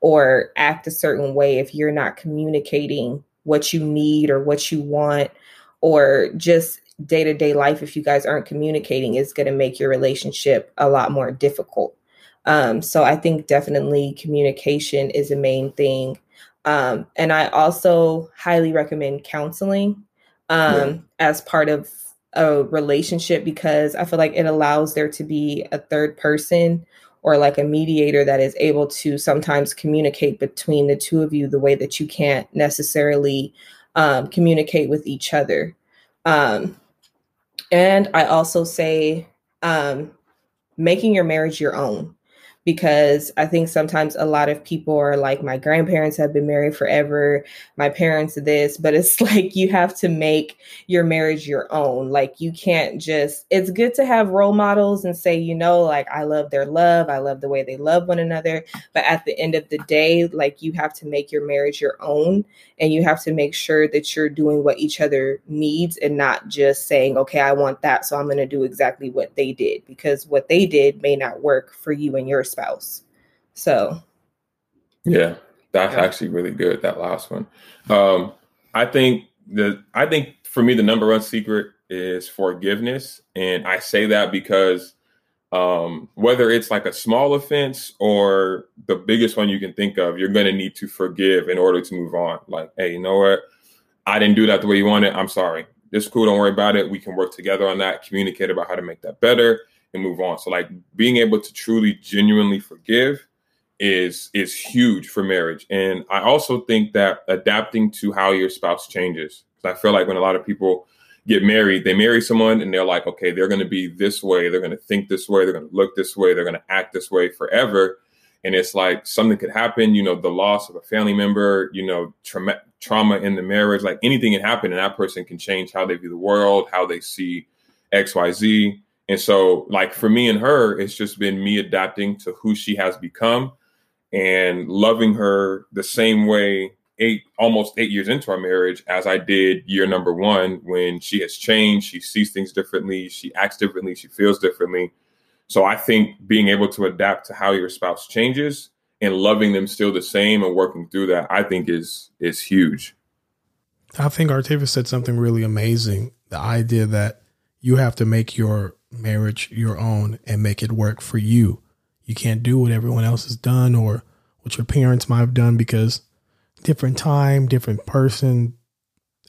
or act a certain way if you're not communicating what you need or what you want or just day to day life, if you guys aren't communicating, is going to make your relationship a lot more difficult. Um, so I think definitely communication is a main thing. Um, and I also highly recommend counseling um, as part of a relationship because I feel like it allows there to be a third person or like a mediator that is able to sometimes communicate between the two of you the way that you can't necessarily um, communicate with each other. Um, and I also say um, making your marriage your own because I think sometimes a lot of people are like, my grandparents have been married forever, my parents this, but it's like you have to make your marriage your own. Like you can't just, it's good to have role models and say, you know, like I love their love, I love the way they love one another. But at the end of the day, like you have to make your marriage your own and you have to make sure that you're doing what each other needs and not just saying, okay, I want that, so I'm going to do exactly what they did because what they did may not work for you and your spouse. So, Yeah, that's Yeah. actually really good. That last one. Um, I think the I think for me the number one secret is forgiveness, and I say that because um, whether it's like a small offense or the biggest one you can think of, you're going to need to forgive in order to move on. Like, hey, you know what? I didn't do that the way you wanted. I'm sorry. This is cool. Don't worry about it. We can work together on that. Communicate about how to make that better and move on. So, like, being able to truly, genuinely forgive is is huge for marriage and i also think that adapting to how your spouse changes I feel like when a lot of people get married, they marry someone and they're like, okay, they're going to be this way, they're going to think this way, they're going to look this way, they're going to act this way forever. And it's like something could happen, you know, the loss of a family member, you know, trauma, trauma in the marriage, like anything can happen, and that person can change how they view the world, how they see X, Y, Z. And so, like for me and her, it's just been me adapting to who she has become and loving her the same way eight almost eight years into our marriage as I did year number one when she has changed, she sees things differently, she acts differently, she feels differently. So I think being able to adapt to how your spouse changes and loving them still the same and working through that, I think is is huge. I think Artavia said something really amazing. The idea that you have to make your marriage your own and make it work for you. You can't do what everyone else has done or what your parents might have done because different time, different person.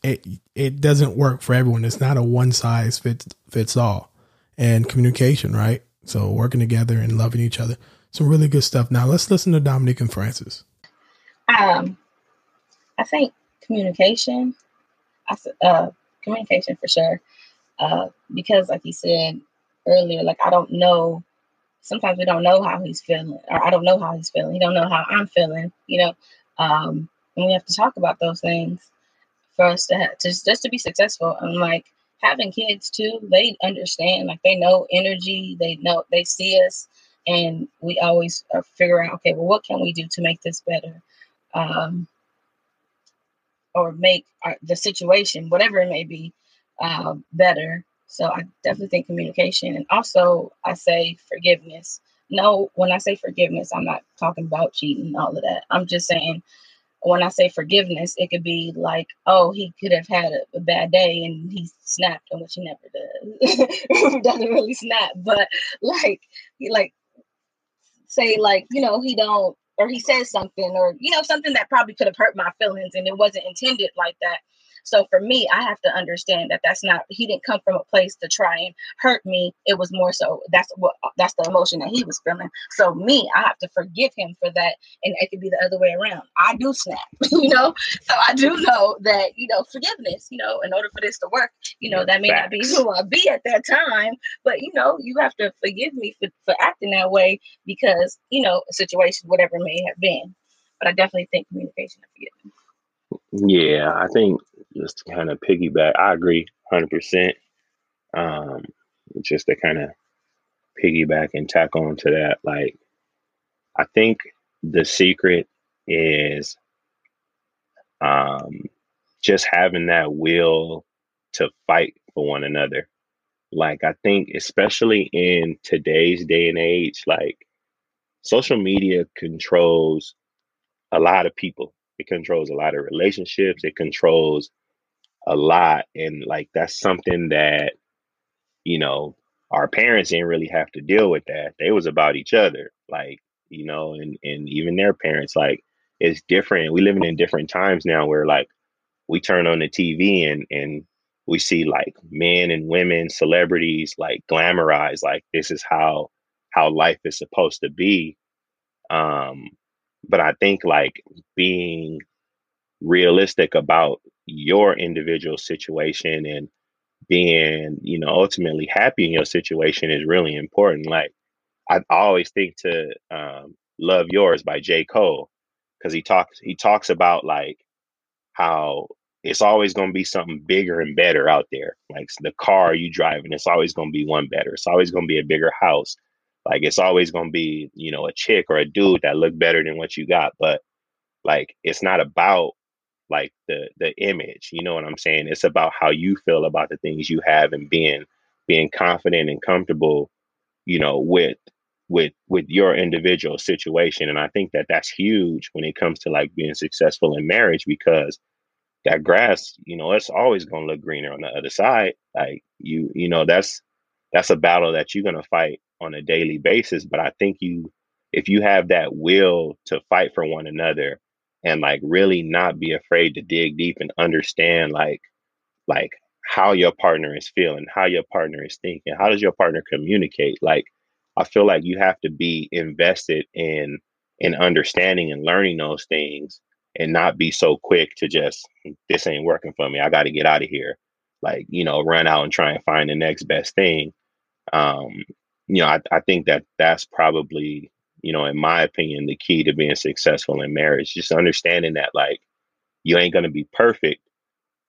It it doesn't work for everyone. It's not a one size fits fits all. And communication, right? So working together and loving each other. Some really good stuff. Now let's listen to Dominique and Francis. Um, I think communication. I uh, communication for sure. Uh, because like you said, earlier, like I don't know. Sometimes we don't know how he's feeling, or I don't know how he's feeling. He don't know how I'm feeling, you know. Um, and we have to talk about those things for us to have, to just to be successful. And like having kids too, they understand. Like they know energy. They know they see us, and we always figure out, okay, well, what can we do to make this better, um, or make our, the situation, whatever it may be, uh, better. So I definitely think communication. And also, I say forgiveness. No, when I say forgiveness, I'm not talking about cheating, and all of that. I'm just saying, when I say forgiveness, it could be like, oh, he could have had a, a bad day and he snapped, and which he never does. doesn't really snap, but like, he like say like, you know, he don't, or he says something, or you know, something that probably could have hurt my feelings, and it wasn't intended like that. So for me, I have to understand that that's not he didn't come from a place to try and hurt me. It was more so that's what that's the emotion that he was feeling. So me, I have to forgive him for that, and it could be the other way around. I do snap, you know. So I do know that you know forgiveness. You know, in order for this to work, you know that may Facts. not be who I be at that time, but you know you have to forgive me for for acting that way because you know a situation, whatever may have been. But I definitely think communication and forgiveness. Yeah, I think just to kind of piggyback, I agree 100%. Um, just to kind of piggyback and tack on to that, like, I think the secret is um, just having that will to fight for one another. Like, I think, especially in today's day and age, like, social media controls a lot of people it controls a lot of relationships. It controls a lot. And like that's something that, you know, our parents didn't really have to deal with that. They was about each other. Like, you know, and and even their parents, like it's different. We living in different times now where like we turn on the TV and and we see like men and women, celebrities like glamorized, like this is how how life is supposed to be. Um, but I think like being realistic about your individual situation and being, you know, ultimately happy in your situation is really important. Like I always think to um, "Love Yours" by J. Cole because he talks he talks about like how it's always going to be something bigger and better out there. Like the car you driving, it's always going to be one better. It's always going to be a bigger house. Like it's always gonna be, you know, a chick or a dude that look better than what you got. But like it's not about like the the image, you know what I'm saying? It's about how you feel about the things you have and being being confident and comfortable, you know, with with with your individual situation. And I think that that's huge when it comes to like being successful in marriage because that grass, you know, it's always going to look greener on the other side. Like you, you know, that's that's a battle that you're going to fight on a daily basis. But I think you, if you have that will to fight for one another and like really not be afraid to dig deep and understand like, like how your partner is feeling, how your partner is thinking, how does your partner communicate? Like, I feel like you have to be invested in in understanding and learning those things and not be so quick to just this ain't working for me. I got to get out of here. Like, you know, run out and try and find the next best thing. Um, you know, I, I think that that's probably, you know, in my opinion, the key to being successful in marriage. Just understanding that like you ain't gonna be perfect,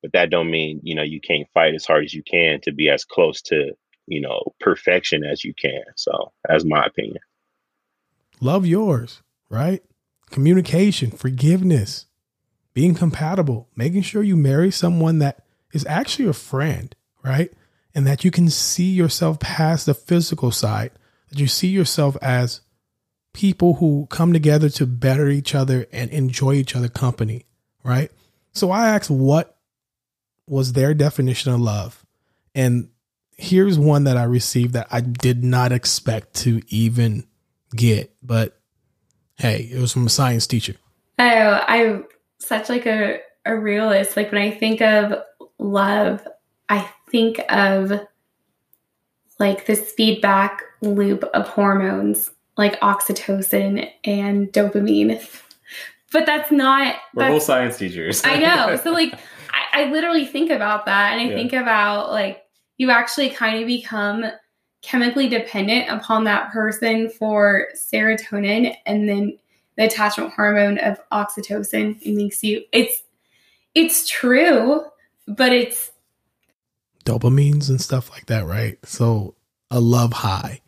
but that don't mean, you know, you can't fight as hard as you can to be as close to, you know, perfection as you can. So that's my opinion. Love yours, right? Communication, forgiveness, being compatible, making sure you marry someone that is actually a friend, right? And that you can see yourself past the physical side, that you see yourself as people who come together to better each other and enjoy each other company, right? So I asked what was their definition of love. And here's one that I received that I did not expect to even get, but hey, it was from a science teacher. Oh, I'm such like a, a realist. Like when I think of love, I think of like this feedback loop of hormones like oxytocin and dopamine. But that's not. We're that's, both science teachers. I know. So like, I, I, literally think about that, and I yeah. think about like you actually kind of become chemically dependent upon that person for serotonin, and then the attachment hormone of oxytocin. It makes you. It's it's true, but it's dopamines and stuff like that, right? So a love high.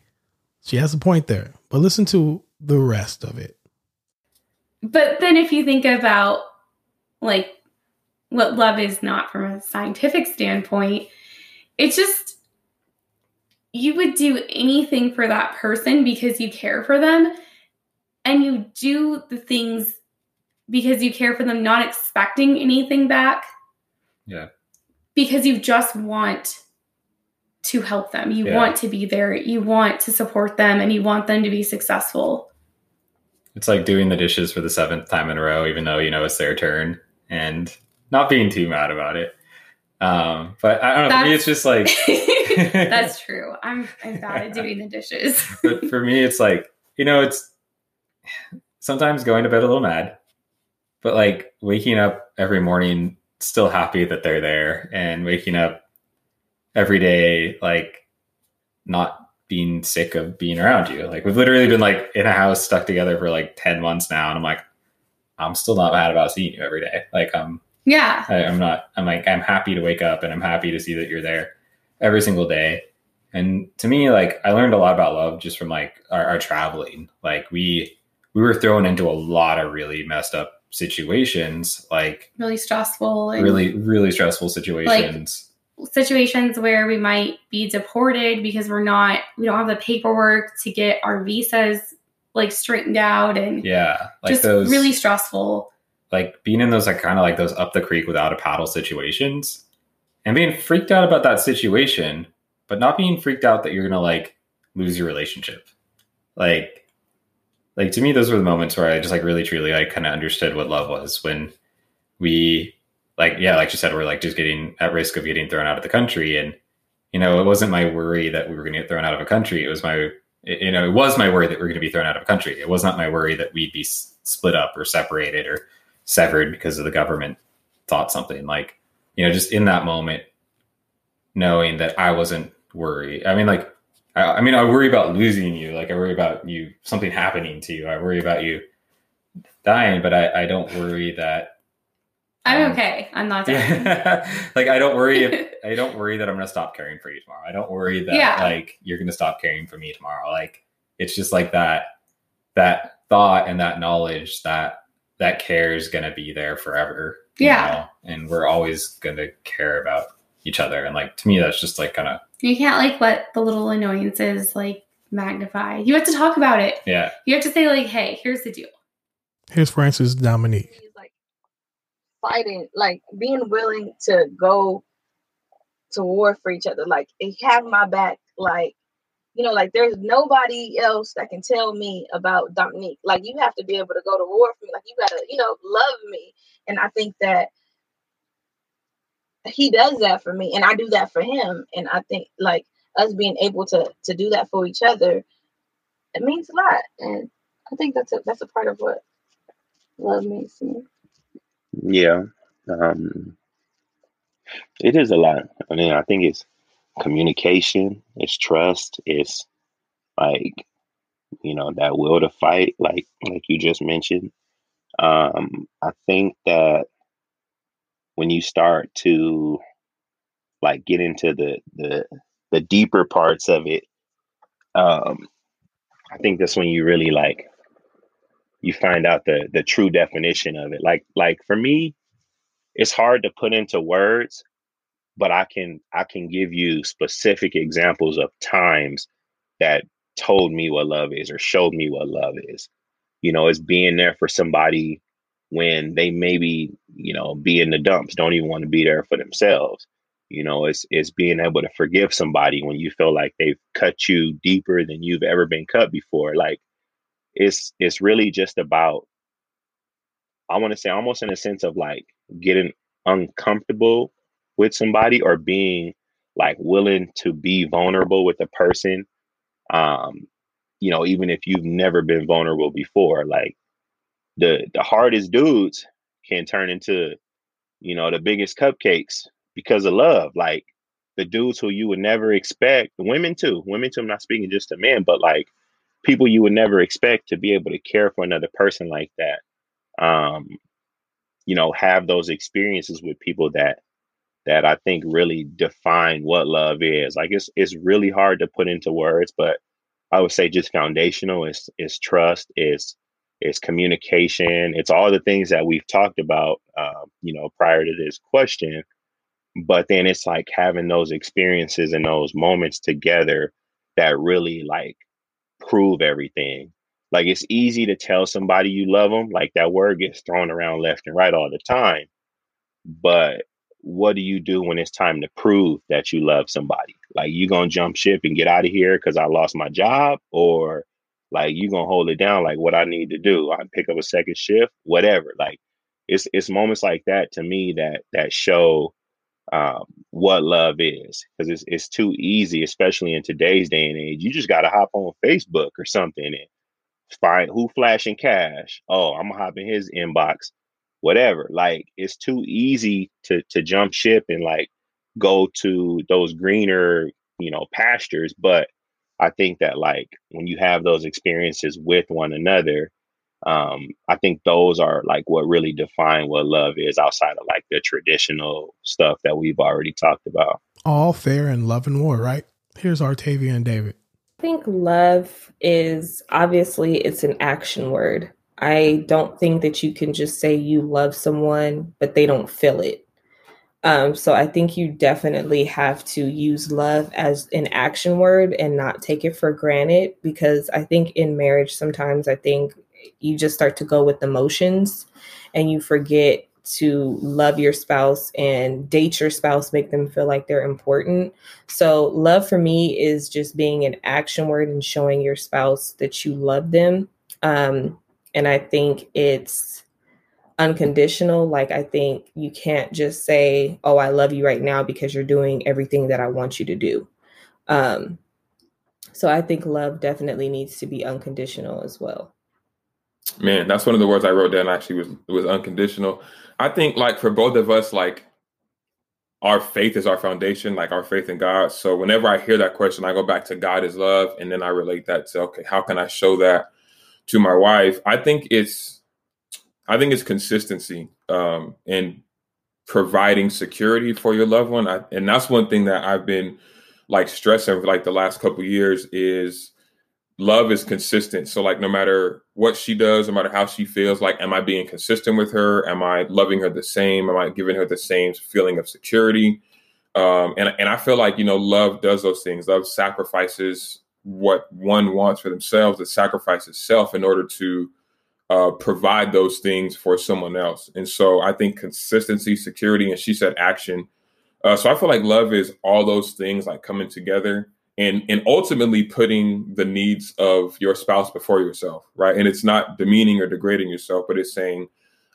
She has a point there, but listen to the rest of it. But then if you think about like what love is not from a scientific standpoint, it's just you would do anything for that person because you care for them and you do the things because you care for them not expecting anything back. Yeah. Because you just want to help them. You yeah. want to be there. You want to support them and you want them to be successful. It's like doing the dishes for the seventh time in a row, even though you know it's their turn, and not being too mad about it. Um, but I don't know. That's, for me, it's just like that's true. I'm I'm bad at doing the dishes. but for me, it's like you know, it's sometimes going to bed a little mad, but like waking up every morning still happy that they're there, and waking up every day like not being sick of being around you. Like we've literally been like in a house stuck together for like 10 months now. And I'm like, I'm still not mad about seeing you every day. Like, um, yeah, I, I'm not, I'm like, I'm happy to wake up and I'm happy to see that you're there every single day. And to me, like I learned a lot about love just from like our, our traveling. Like we, we were thrown into a lot of really messed up situations, like really stressful, really, really stressful situations. Like, situations where we might be deported because we're not we don't have the paperwork to get our visas like straightened out and yeah like just those really stressful. like being in those like kind of like those up the creek without a paddle situations and being freaked out about that situation but not being freaked out that you're gonna like lose your relationship. Like like to me those were the moments where i just like really truly like kind of understood what love was when we like yeah, like you said, we're like just getting at risk of getting thrown out of the country. And you know, it wasn't my worry that we were going to get thrown out of a country. It was my you know, it was my worry that we are going to be thrown out of a country. It was not my worry that we'd be split up or separated or severed because of the government thought something like, you know, just in that moment, knowing that I wasn't worried. I mean, like, I, I mean, I worry about losing you. Like, I worry about you, something happening to you. I worry about you dying, but I, I don't worry that I'm um, okay. I'm not Yeah. like I don't worry if I don't worry that I'm gonna stop caring for you tomorrow. I don't worry that yeah. like you're gonna stop caring for me tomorrow. Like it's just like that that thought and that knowledge that that care is gonna be there forever. Yeah. Know? And we're always gonna care about each other. And like to me that's just like kinda You can't like let the little annoyances like magnify. You have to talk about it. Yeah. You have to say like, hey, here's the deal. Here's Francis Dominique fighting, like being willing to go to war for each other. Like have my back. Like you know, like there's nobody else that can tell me about Dominique. Like you have to be able to go to war for me. Like you gotta, you know, love me. And I think that he does that for me, and I do that for him. And I think like us being able to to do that for each other, it means a lot. And I think that's a that's a part of what love means to me. Yeah. Um, it is a lot. I mean, I think it's communication, it's trust, it's like, you know, that will to fight, like like you just mentioned. Um, I think that when you start to like get into the the the deeper parts of it, um, I think that's when you really like you find out the the true definition of it. Like like for me, it's hard to put into words, but I can I can give you specific examples of times that told me what love is or showed me what love is. You know, it's being there for somebody when they maybe, you know, be in the dumps, don't even want to be there for themselves. You know, it's it's being able to forgive somebody when you feel like they've cut you deeper than you've ever been cut before. Like it's it's really just about I want to say almost in a sense of like getting uncomfortable with somebody or being like willing to be vulnerable with a person um you know even if you've never been vulnerable before like the the hardest dudes can turn into you know the biggest cupcakes because of love like the dudes who you would never expect women too women too i'm not speaking just to men but like people you would never expect to be able to care for another person like that um you know have those experiences with people that that i think really define what love is. Like it's it's really hard to put into words but i would say just foundational is is trust is is communication. It's all the things that we've talked about um, you know prior to this question but then it's like having those experiences and those moments together that really like prove everything. Like it's easy to tell somebody you love them, like that word gets thrown around left and right all the time. But what do you do when it's time to prove that you love somebody? Like you gonna jump ship and get out of here because I lost my job, or like you gonna hold it down like what I need to do? I pick up a second shift, whatever. Like it's it's moments like that to me that that show um, what love is because it's, it's too easy, especially in today's day and age. You just got to hop on Facebook or something and find who flashing cash. Oh, I'm gonna hop in his inbox, whatever. Like it's too easy to to jump ship and like go to those greener, you know, pastures. But I think that like when you have those experiences with one another, um, I think those are like what really define what love is outside of like the traditional stuff that we've already talked about. All fair in love and war, right? Here's Artavia and David. I think love is obviously it's an action word. I don't think that you can just say you love someone, but they don't feel it. Um, so I think you definitely have to use love as an action word and not take it for granted because I think in marriage sometimes I think you just start to go with emotions and you forget to love your spouse and date your spouse, make them feel like they're important. So, love for me is just being an action word and showing your spouse that you love them. Um, and I think it's unconditional. Like, I think you can't just say, Oh, I love you right now because you're doing everything that I want you to do. Um, so, I think love definitely needs to be unconditional as well. Man, that's one of the words I wrote down actually was was unconditional. I think like for both of us, like our faith is our foundation, like our faith in God. So whenever I hear that question, I go back to God is love, and then I relate that to okay, how can I show that to my wife? I think it's I think it's consistency um, and providing security for your loved one, I, and that's one thing that I've been like stressing for like the last couple years is love is consistent. So like no matter what she does, no matter how she feels, like am I being consistent with her? Am I loving her the same? Am I giving her the same feeling of security? Um, and and I feel like you know love does those things. Love sacrifices what one wants for themselves. It sacrifices self in order to uh, provide those things for someone else. And so I think consistency, security, and she said action. Uh, so I feel like love is all those things like coming together and and ultimately putting the needs of your spouse before yourself right and it's not demeaning or degrading yourself but it's saying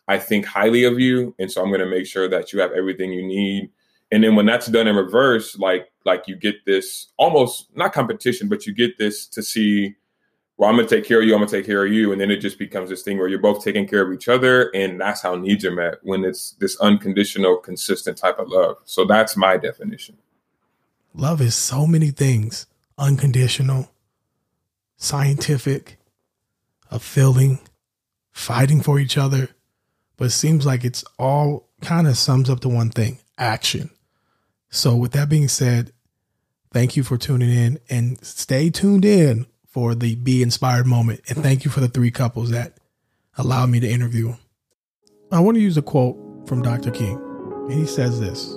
i think highly of you and so i'm going to make sure that you have everything you need and then when that's done in reverse like like you get this almost not competition but you get this to see well, I'm gonna take care of you, I'm gonna take care of you, and then it just becomes this thing where you're both taking care of each other, and that's how needs are met when it's this unconditional, consistent type of love. So that's my definition. Love is so many things: unconditional, scientific, a feeling, fighting for each other. But it seems like it's all kind of sums up to one thing: action. So, with that being said, thank you for tuning in and stay tuned in for the Be Inspired moment. And thank you for the three couples that allowed me to interview them. I want to use a quote from Dr. King. And he says this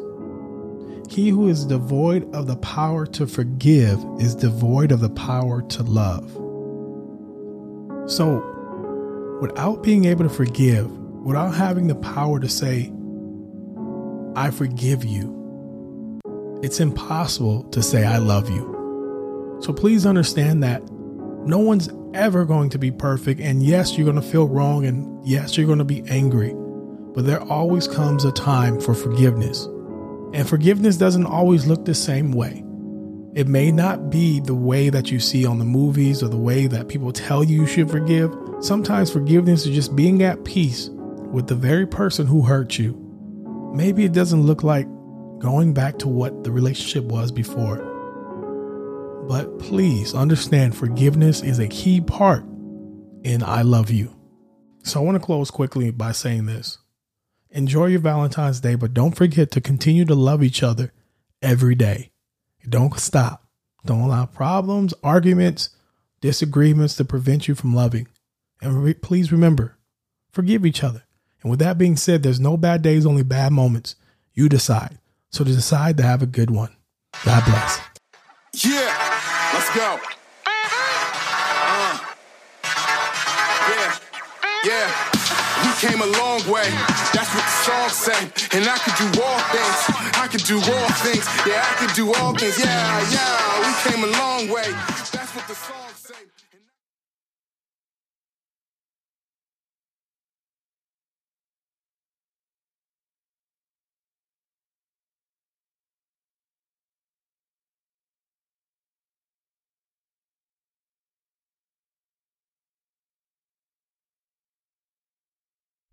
He who is devoid of the power to forgive is devoid of the power to love. So, without being able to forgive, without having the power to say, I forgive you, it's impossible to say, I love you. So please understand that no one's ever going to be perfect. And yes, you're going to feel wrong. And yes, you're going to be angry. But there always comes a time for forgiveness. And forgiveness doesn't always look the same way. It may not be the way that you see on the movies or the way that people tell you you should forgive. Sometimes forgiveness is just being at peace with the very person who hurt you. Maybe it doesn't look like going back to what the relationship was before. But please understand forgiveness is a key part in I love you. So I want to close quickly by saying this. Enjoy your Valentine's Day, but don't forget to continue to love each other every day. Don't stop. Don't allow problems, arguments, disagreements to prevent you from loving. And re- please remember, forgive each other. And with that being said, there's no bad days, only bad moments. You decide. So to decide to have a good one. God bless. Yeah, let's go. Uh, yeah, yeah. Came a long way. That's what the song say. And I could do all things. I could do all things. Yeah, I could do all things. Yeah, yeah. We came a long way. That's what the song say.